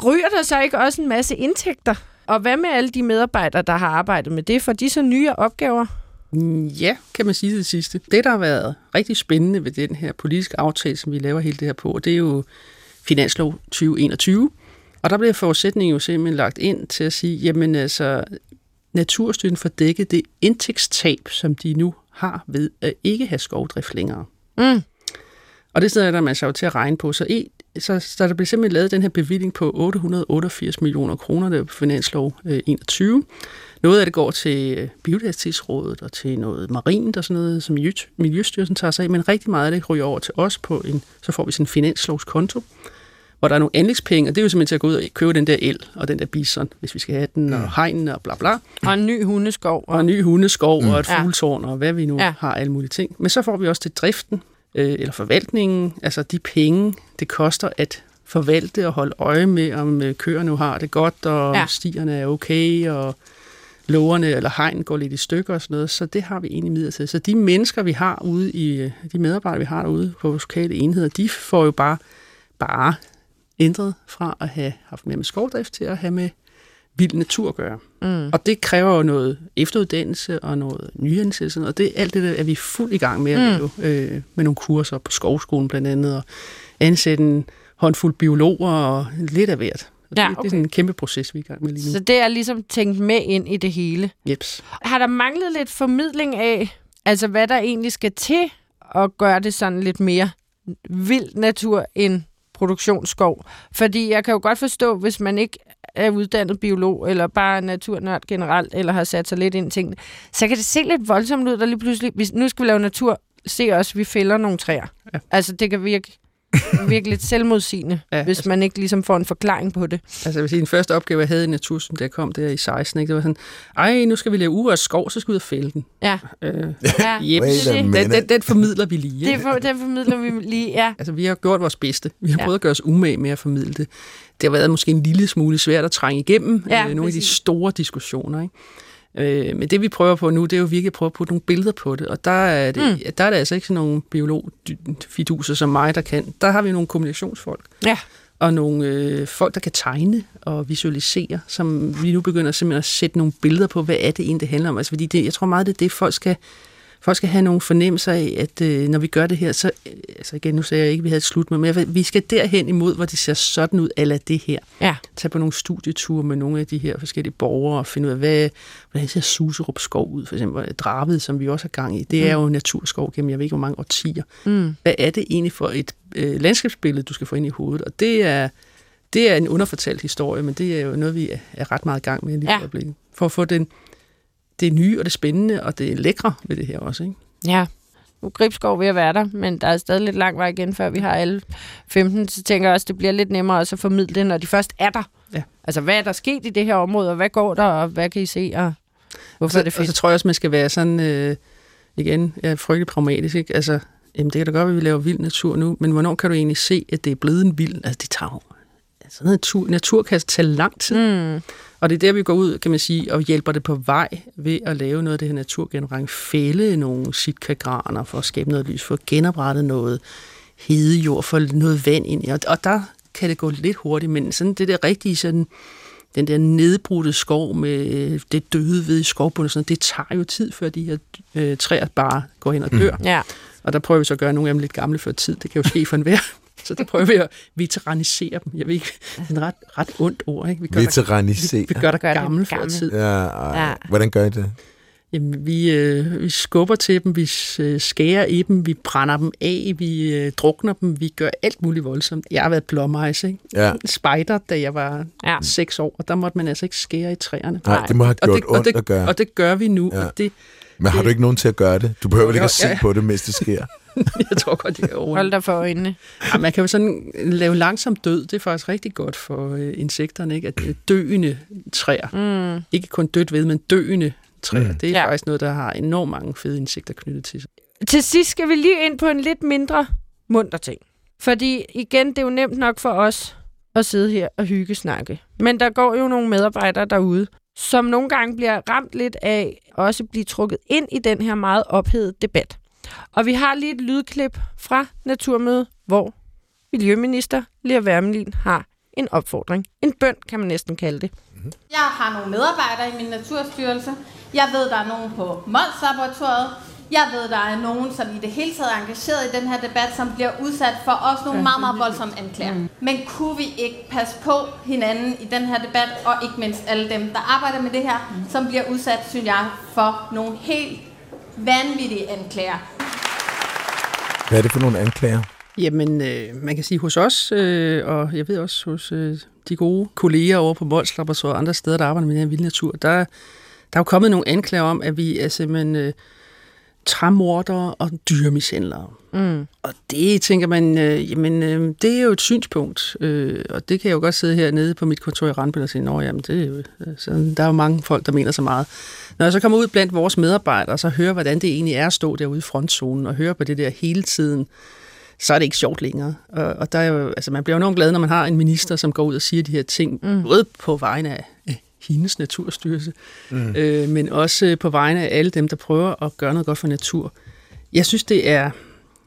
ryger der så ikke også en masse indtægter? Og hvad med alle de medarbejdere, der har arbejdet med det? For de så nye opgaver? Mm, ja, kan man sige det sidste. Det, der har været rigtig spændende ved den her politiske aftale, som vi laver hele det her på, det er jo Finanslov 2021. Og der bliver forudsætningen jo simpelthen lagt ind til at sige, jamen altså, Naturstyrelsen får dækket det indtægtstab, som de nu har ved at ikke have skovdrift længere. Mm. Og det sidder der man sig jo til at regne på. Så, e, så, så der bliver simpelthen lavet den her bevilling på 888 millioner kroner, der er på Finanslov øh, 21. Noget af det går til øh, Biodiversitetsrådet og til noget marint og sådan noget, som Miljø- Miljøstyrelsen tager sig af, men rigtig meget af det ryger over til os på en, så får vi sådan en finanslovskonto, hvor der er nogle anlægspenge, og det er jo simpelthen til at gå ud og købe den der el og den der bison, hvis vi skal have den, og hegnen og bla bla Og en ny hundeskov. og en ny hundeskov mm. og et fugletårn og hvad vi nu Ja. har alle mulige ting. Men så får vi også til driften øh, eller forvaltningen, altså de penge, det koster at forvalte og holde øje med, om øh, køerne nu har det godt, og Ja. ja. stierne er okay, og lågerne eller hegn går lidt i stykker og sådan noget, så det har vi egentlig midler til. Så de mennesker, vi har ude i, øh, de medarbejdere, vi har derude på vores lokale enheder, de får jo bare, bare ændret fra at have haft mere med skovdrift til at have med vild natur at gøre. Mm. Og det kræver jo noget efteruddannelse og noget nyansættelse, og det, alt det der er vi fuld i gang med at Mm. lave, øh, med nogle kurser på skovskolen blandt andet, og ansætte en håndfuld biologer og lidt af hvert. Og Ja, det, det er okay. sådan en kæmpe proces, vi er i gang med lige nu. Så det er ligesom tænkt med ind i det hele. Jeps. Har der manglet lidt formidling af, altså hvad der egentlig skal til at gøre det sådan lidt mere vild natur end produktionsskov? Fordi jeg kan jo godt forstå, hvis man ikke er uddannet biolog, eller bare naturnørd generelt, eller har sat sig lidt ind i tingene, så kan det se lidt voldsomt ud, der lige pludselig, hvis nu skal vi lave natur, se også, vi fælder nogle træer. Ja. Altså, det kan virke, virke lidt selvmodsigende, ja, hvis altså- man ikke ligesom får en forklaring på det. Altså, jeg vil sige, den første opgave, jeg havde i Natursen, jeg kom der i 16, ikke, det var sådan, ej, nu skal vi lave urørt skov, så skal vi ud og fælde den. Ja, Øh, ja minute. den, den, den formidler vi lige. det, ikke? for, den formidler vi lige, ja. Altså, vi har gjort vores bedste. Vi har Ja. prøvet at gøre os umage med at formidle det. Det har været måske en lille smule svært at trænge igennem Ja, øh, nogle af de præcis. store diskussioner. Ikke? Øh, men det vi prøver på nu, det er jo virkelig at prøve at putte nogle billeder på det. Og der er det, mm. der er det altså ikke sådan nogle biologfiduser som mig, der kan. Der har vi nogle kommunikationsfolk. Ja. Og nogle øh, folk, der kan tegne og visualisere, som vi nu begynder simpelthen at sætte nogle billeder på, hvad er det egentlig, det handler om. Altså, fordi det, jeg tror meget, det er det, folk skal folk skal have nogle fornemmelser af, at øh, når vi gør det her, så, øh, altså igen, nu sagde jeg ikke, at vi havde et slut med, men vi skal derhen imod, hvor det ser sådan ud, eller det her. Ja. Tag på nogle studieture med nogle af de her forskellige borgere og finde ud af, hvad, hvordan ser Suserup skov ud, for eksempel Dravet, som vi også har gang i. Det er jo naturskov gennem, jeg ved ikke, hvor mange årtier. Mm. Hvad er det egentlig for et øh, landskabsbillede, du skal få ind i hovedet? Og det er, det er en underfortalt historie, men det er jo noget, vi er, ret meget i gang med lige Ja. ja. øjeblikket. For at få den, det nye og det spændende og det lækre ved det her også. Ikke? Ja. Nu Gribskov ved at være der, men der er stadig lidt lang vej igen, før vi har alle 15. Så tænker jeg også, det bliver lidt nemmere også at formidle det, når de først er der. Ja. Altså, hvad er der sket i det her område, og hvad går der, og hvad kan I se, og hvorfor så, er det Og så fedt? tror jeg også, man skal være sådan, øh, igen, jeg er frygtelig pragmatisk, ikke? Altså, jamen, det kan da godt være, at vi laver vild natur nu, men hvornår kan du egentlig se, at det er blevet en vild? Altså, det tager altså, natur, natur kan tage lang tid, Mm. og det er der, vi går ud, kan man sige, og hjælper det på vej ved at lave noget af det her naturgenerering, fælde nogle sitkagraner for at skabe noget lys, for at genoprette noget hedejord, få noget vand ind i, og, og der kan det gå lidt hurtigt, men sådan det der rigtige sådan, den der nedbrudte skov med det døde ved i skovbunden, sådan, det tager jo tid, før de her øh, træer bare går hen og dør. Mm. Ja. Og der prøver vi så at gøre nogle af dem lidt gamle før tid. Det kan jo ske for enhver. Så der prøver vi at veteranisere dem. Jeg ved ikke, det er en ret, ret ondt ord, ikke? Vi gør dig, Veteranisere. vi, vi gør dig Gør dig gammel før gammel. tid. Ja, ej. Ja. Hvordan gør I det? Jamen, vi, øh, vi skubber til dem, vi øh, skærer i dem, vi brænder dem af, vi øh, drukner dem, vi gør alt muligt voldsomt. Jeg har været blåmejs, ikke? Ja. Spejder, da jeg var Ja. seks år, og der måtte man altså ikke skære i træerne. Nej, det må have Og gjort det, og, ondt det, at gøre. og det gør vi nu, ja. og det, Men har du ikke nogen til at gøre det? Du behøver vel ikke at se ja. på det, mens det sker. jeg tror godt, jeg kan overleve. Hold dig for øjnene. Ja, man kan jo sådan lave langsom død. Det er faktisk rigtig godt for øh, insekterne, ikke? At øh, døende træer, Mm. ikke kun dødt ved, men døende træer, Mm. det er ja. faktisk noget, der har enormt mange fede insekter knyttet til sig. Til sidst skal vi lige ind på en lidt mindre munter ting. Fordi igen, det er jo nemt nok for os at sidde her og hygge snakke. Men der går jo nogle medarbejdere derude, som nogle gange bliver ramt lidt af også blive trukket ind i den her meget ophedede debat. Og vi har lige et lydklip fra Naturmødet, hvor Miljøminister Lea Wermelin har en opfordring. En bøn, kan man næsten kalde det. Mm-hmm. Jeg har nogle medarbejdere i min naturstyrelse. Jeg ved, der er nogen på Mols Laboratoriet. Jeg ved, der er nogen, som i det hele taget er engageret i den her debat, som bliver udsat for også nogle meget, meget voldsomme anklager. Mm. Men kunne vi ikke passe på hinanden i den her debat, og ikke mindst alle dem, der arbejder med det her, mm. som bliver udsat, synes jeg, for nogle helt vanvittige anklager. Hvad er det for nogle anklager? Jamen, øh, man kan sige hos os, øh, og jeg ved også hos øh, de gode kolleger over på Laboratoriet og andre steder, der arbejder med den her vilde natur, der, der er jo kommet nogle anklager om, at vi er simpelthen øh, træmordere og dyremishandlere. Mm. Og det tænker man, øh, jamen, øh, det er jo et synspunkt, øh, og det kan jeg jo godt sidde hernede på mit kontor i Randbøl og sige, nå jamen, det er jo, altså, der er jo mange folk, der mener så meget. Når jeg så kommer ud blandt vores medarbejdere, så hører, hvordan det egentlig er at stå derude i frontzonen, og høre på det der hele tiden, så er det ikke sjovt længere. Og, og der er jo, altså, man bliver jo enormt glad, når man har en minister, som går ud og siger de her ting, mm. både på vegne af hendes naturstyrelse, mm. øh, men også øh, på vegne af alle dem, der prøver at gøre noget godt for natur. Jeg synes, det er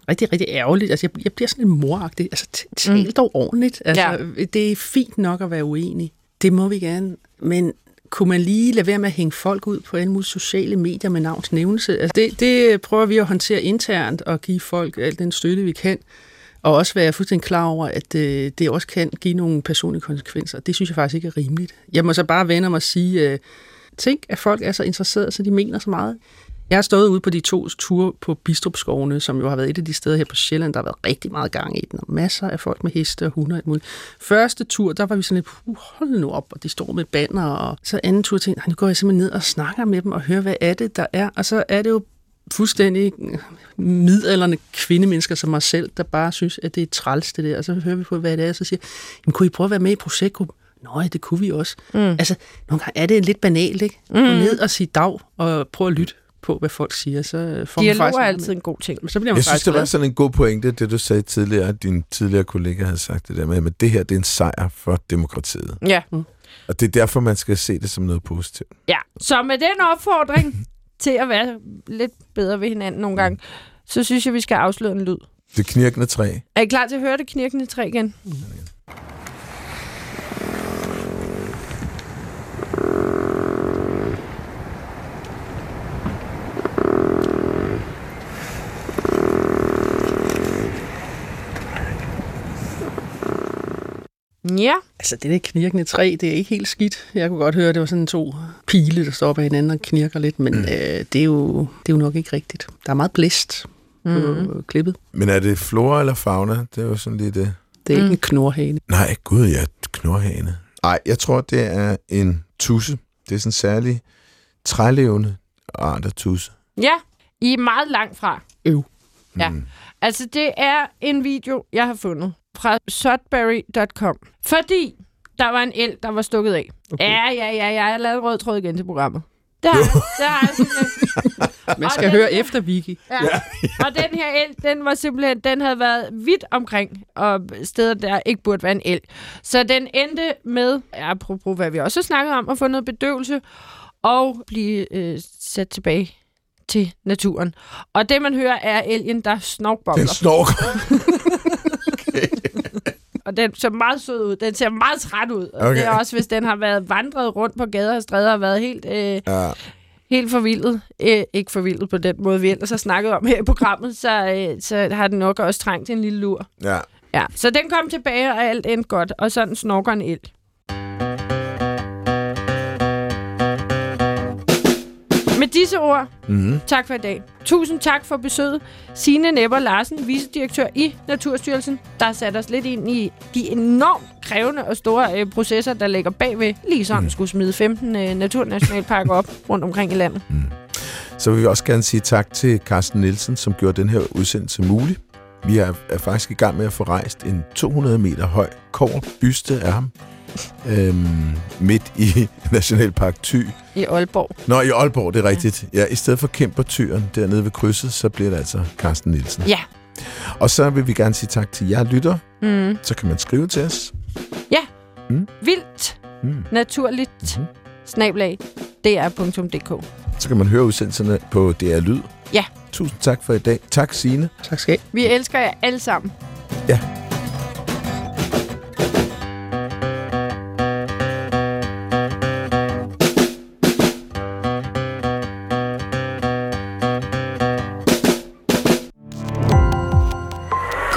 rigtig, rigtig ærgerligt. Altså, jeg, jeg bliver sådan lidt moragtig. Altså, t- tal dog ordentligt. Altså, ja. Det er fint nok at være uenig. Det må vi gerne. Men kunne man lige lade være med at hænge folk ud på alle mulige sociale medier med navns nævnelse? Altså, det, det prøver vi at håndtere internt og give folk al den støtte, vi kan. Og også være fuldstændig klar over, at øh, det også kan give nogle personlige konsekvenser. Det synes jeg faktisk ikke er rimeligt. Jeg må så bare vende mig og sige, øh, tænk, at folk er så interesserede, så de mener så meget. Jeg har stået ude på de to ture på Bistrupskovene, som jo har været et af de steder her på Sjælland, der har været rigtig meget gang i den, og masser af folk med heste og hunde og alt muligt. Første tur, der var vi sådan lidt, "Puh, hold nu op, og de står med banner, og så anden tur tænkte jeg, nu går jeg simpelthen ned og snakker med dem og hører, hvad er det, der er, og så er det jo fuldstændig midalderne kvindemennesker som mig selv, der bare synes, at det er træls det der, og så hører vi på, hvad det er, og så siger jamen kunne I prøve at være med i projektgruppen? Nå, ja, det kunne vi også. Mm. Altså, nogle gange er det lidt banalt, ikke? Mm. Gå ned og sige dag, og prøve at lytte på, hvad folk siger, så får man Dialog faktisk er altid en god ting. med. Så bliver man Jeg synes, det var glad. sådan en god pointe, det du sagde tidligere, at din tidligere kollega havde sagt det der med, at det her det er en sejr for demokratiet. Ja. Og det er derfor, man skal se det som noget positivt. ja. Så med den opfordring til at være lidt bedre ved hinanden nogle gange, så synes jeg, vi skal afsløre en lyd. Det knirkende træ. Er I klar til at høre det knirkende træ igen? Ja. Altså, det der knirkende træ, det er ikke helt skidt. Jeg kunne godt høre, at det var sådan to pile, der står op ad hinanden og knirker lidt, men mm. øh, det, er jo, det er jo nok ikke rigtigt. Der er meget blæst på mm. klippet. Men er det flora eller fauna? Det er jo sådan lidt... Uh... Det er mm. ikke en knorhane. Nej, gud, ja, knorhane. Nej, jeg tror, det er en tusse. Det er sådan en særlig trælevende art af tusse. Ja, I er meget langt fra. Øv. Ja. Mm. Altså, det er en video, jeg har fundet fra sudbury.com. Fordi der var en el, der var stukket af. Okay. Ja, ja, ja, ja. Jeg lavede rød tråd igen til programmet. Der, der er simpelthen... Man skal Og høre den- efter, Vicky. Ja. og den her el, den var simpelthen, den havde været vidt omkring, og steder, der ikke burde være en el. Så den endte med, apropos hvad vi også har snakket om, at få noget bedøvelse, og blive øh, sat tilbage til naturen. Og det, man hører, er elgen, der Den snorkbobler. Og den ser meget sød ud. Den ser meget træt ud. Og Okay. det er også, hvis den har været vandret rundt på gader og stræder og været helt... Øh, Ja. helt forvildet. Øh, ikke forvildet på den måde, vi ellers har snakket om her i programmet, så, øh, så har den nok også trængt en lille lur. ja. Ja, så den kom tilbage, og alt endte godt, og sådan snorker en el. Med disse ord, Mm-hmm. tak for i dag. Tusind tak for besøget. Signe Nepper Larsen, vicedirektør i Naturstyrelsen, der har sat os lidt ind i de enormt krævende og store øh, processer, der ligger bagved, lige sådan mm. skulle smide 15 øh, naturnationalparker op rundt omkring i landet. Så vil vi også gerne sige tak til Carsten Nielsen, som gjorde den her udsendelse mulig. Vi er, er faktisk i gang med at få rejst en 200 meter høj kår byste af ham. Øhm, midt i Nationalpark Thy. I Aalborg. Nå, i Aalborg, det er rigtigt. Ja, i stedet for Kæmpertyren dernede ved krydset, så bliver det altså Carsten Nielsen. Ja. Og så vil vi gerne sige tak til jer lytter. Mm. Så kan man skrive til os. Vildt, Mm. naturligt, Mhm. snablag, dr.dk. Så kan man høre udsendelserne på DR Lyd. Ja. Tusind tak for i dag. Tak, Signe. Tak skal I. Vi elsker jer alle sammen. Ja.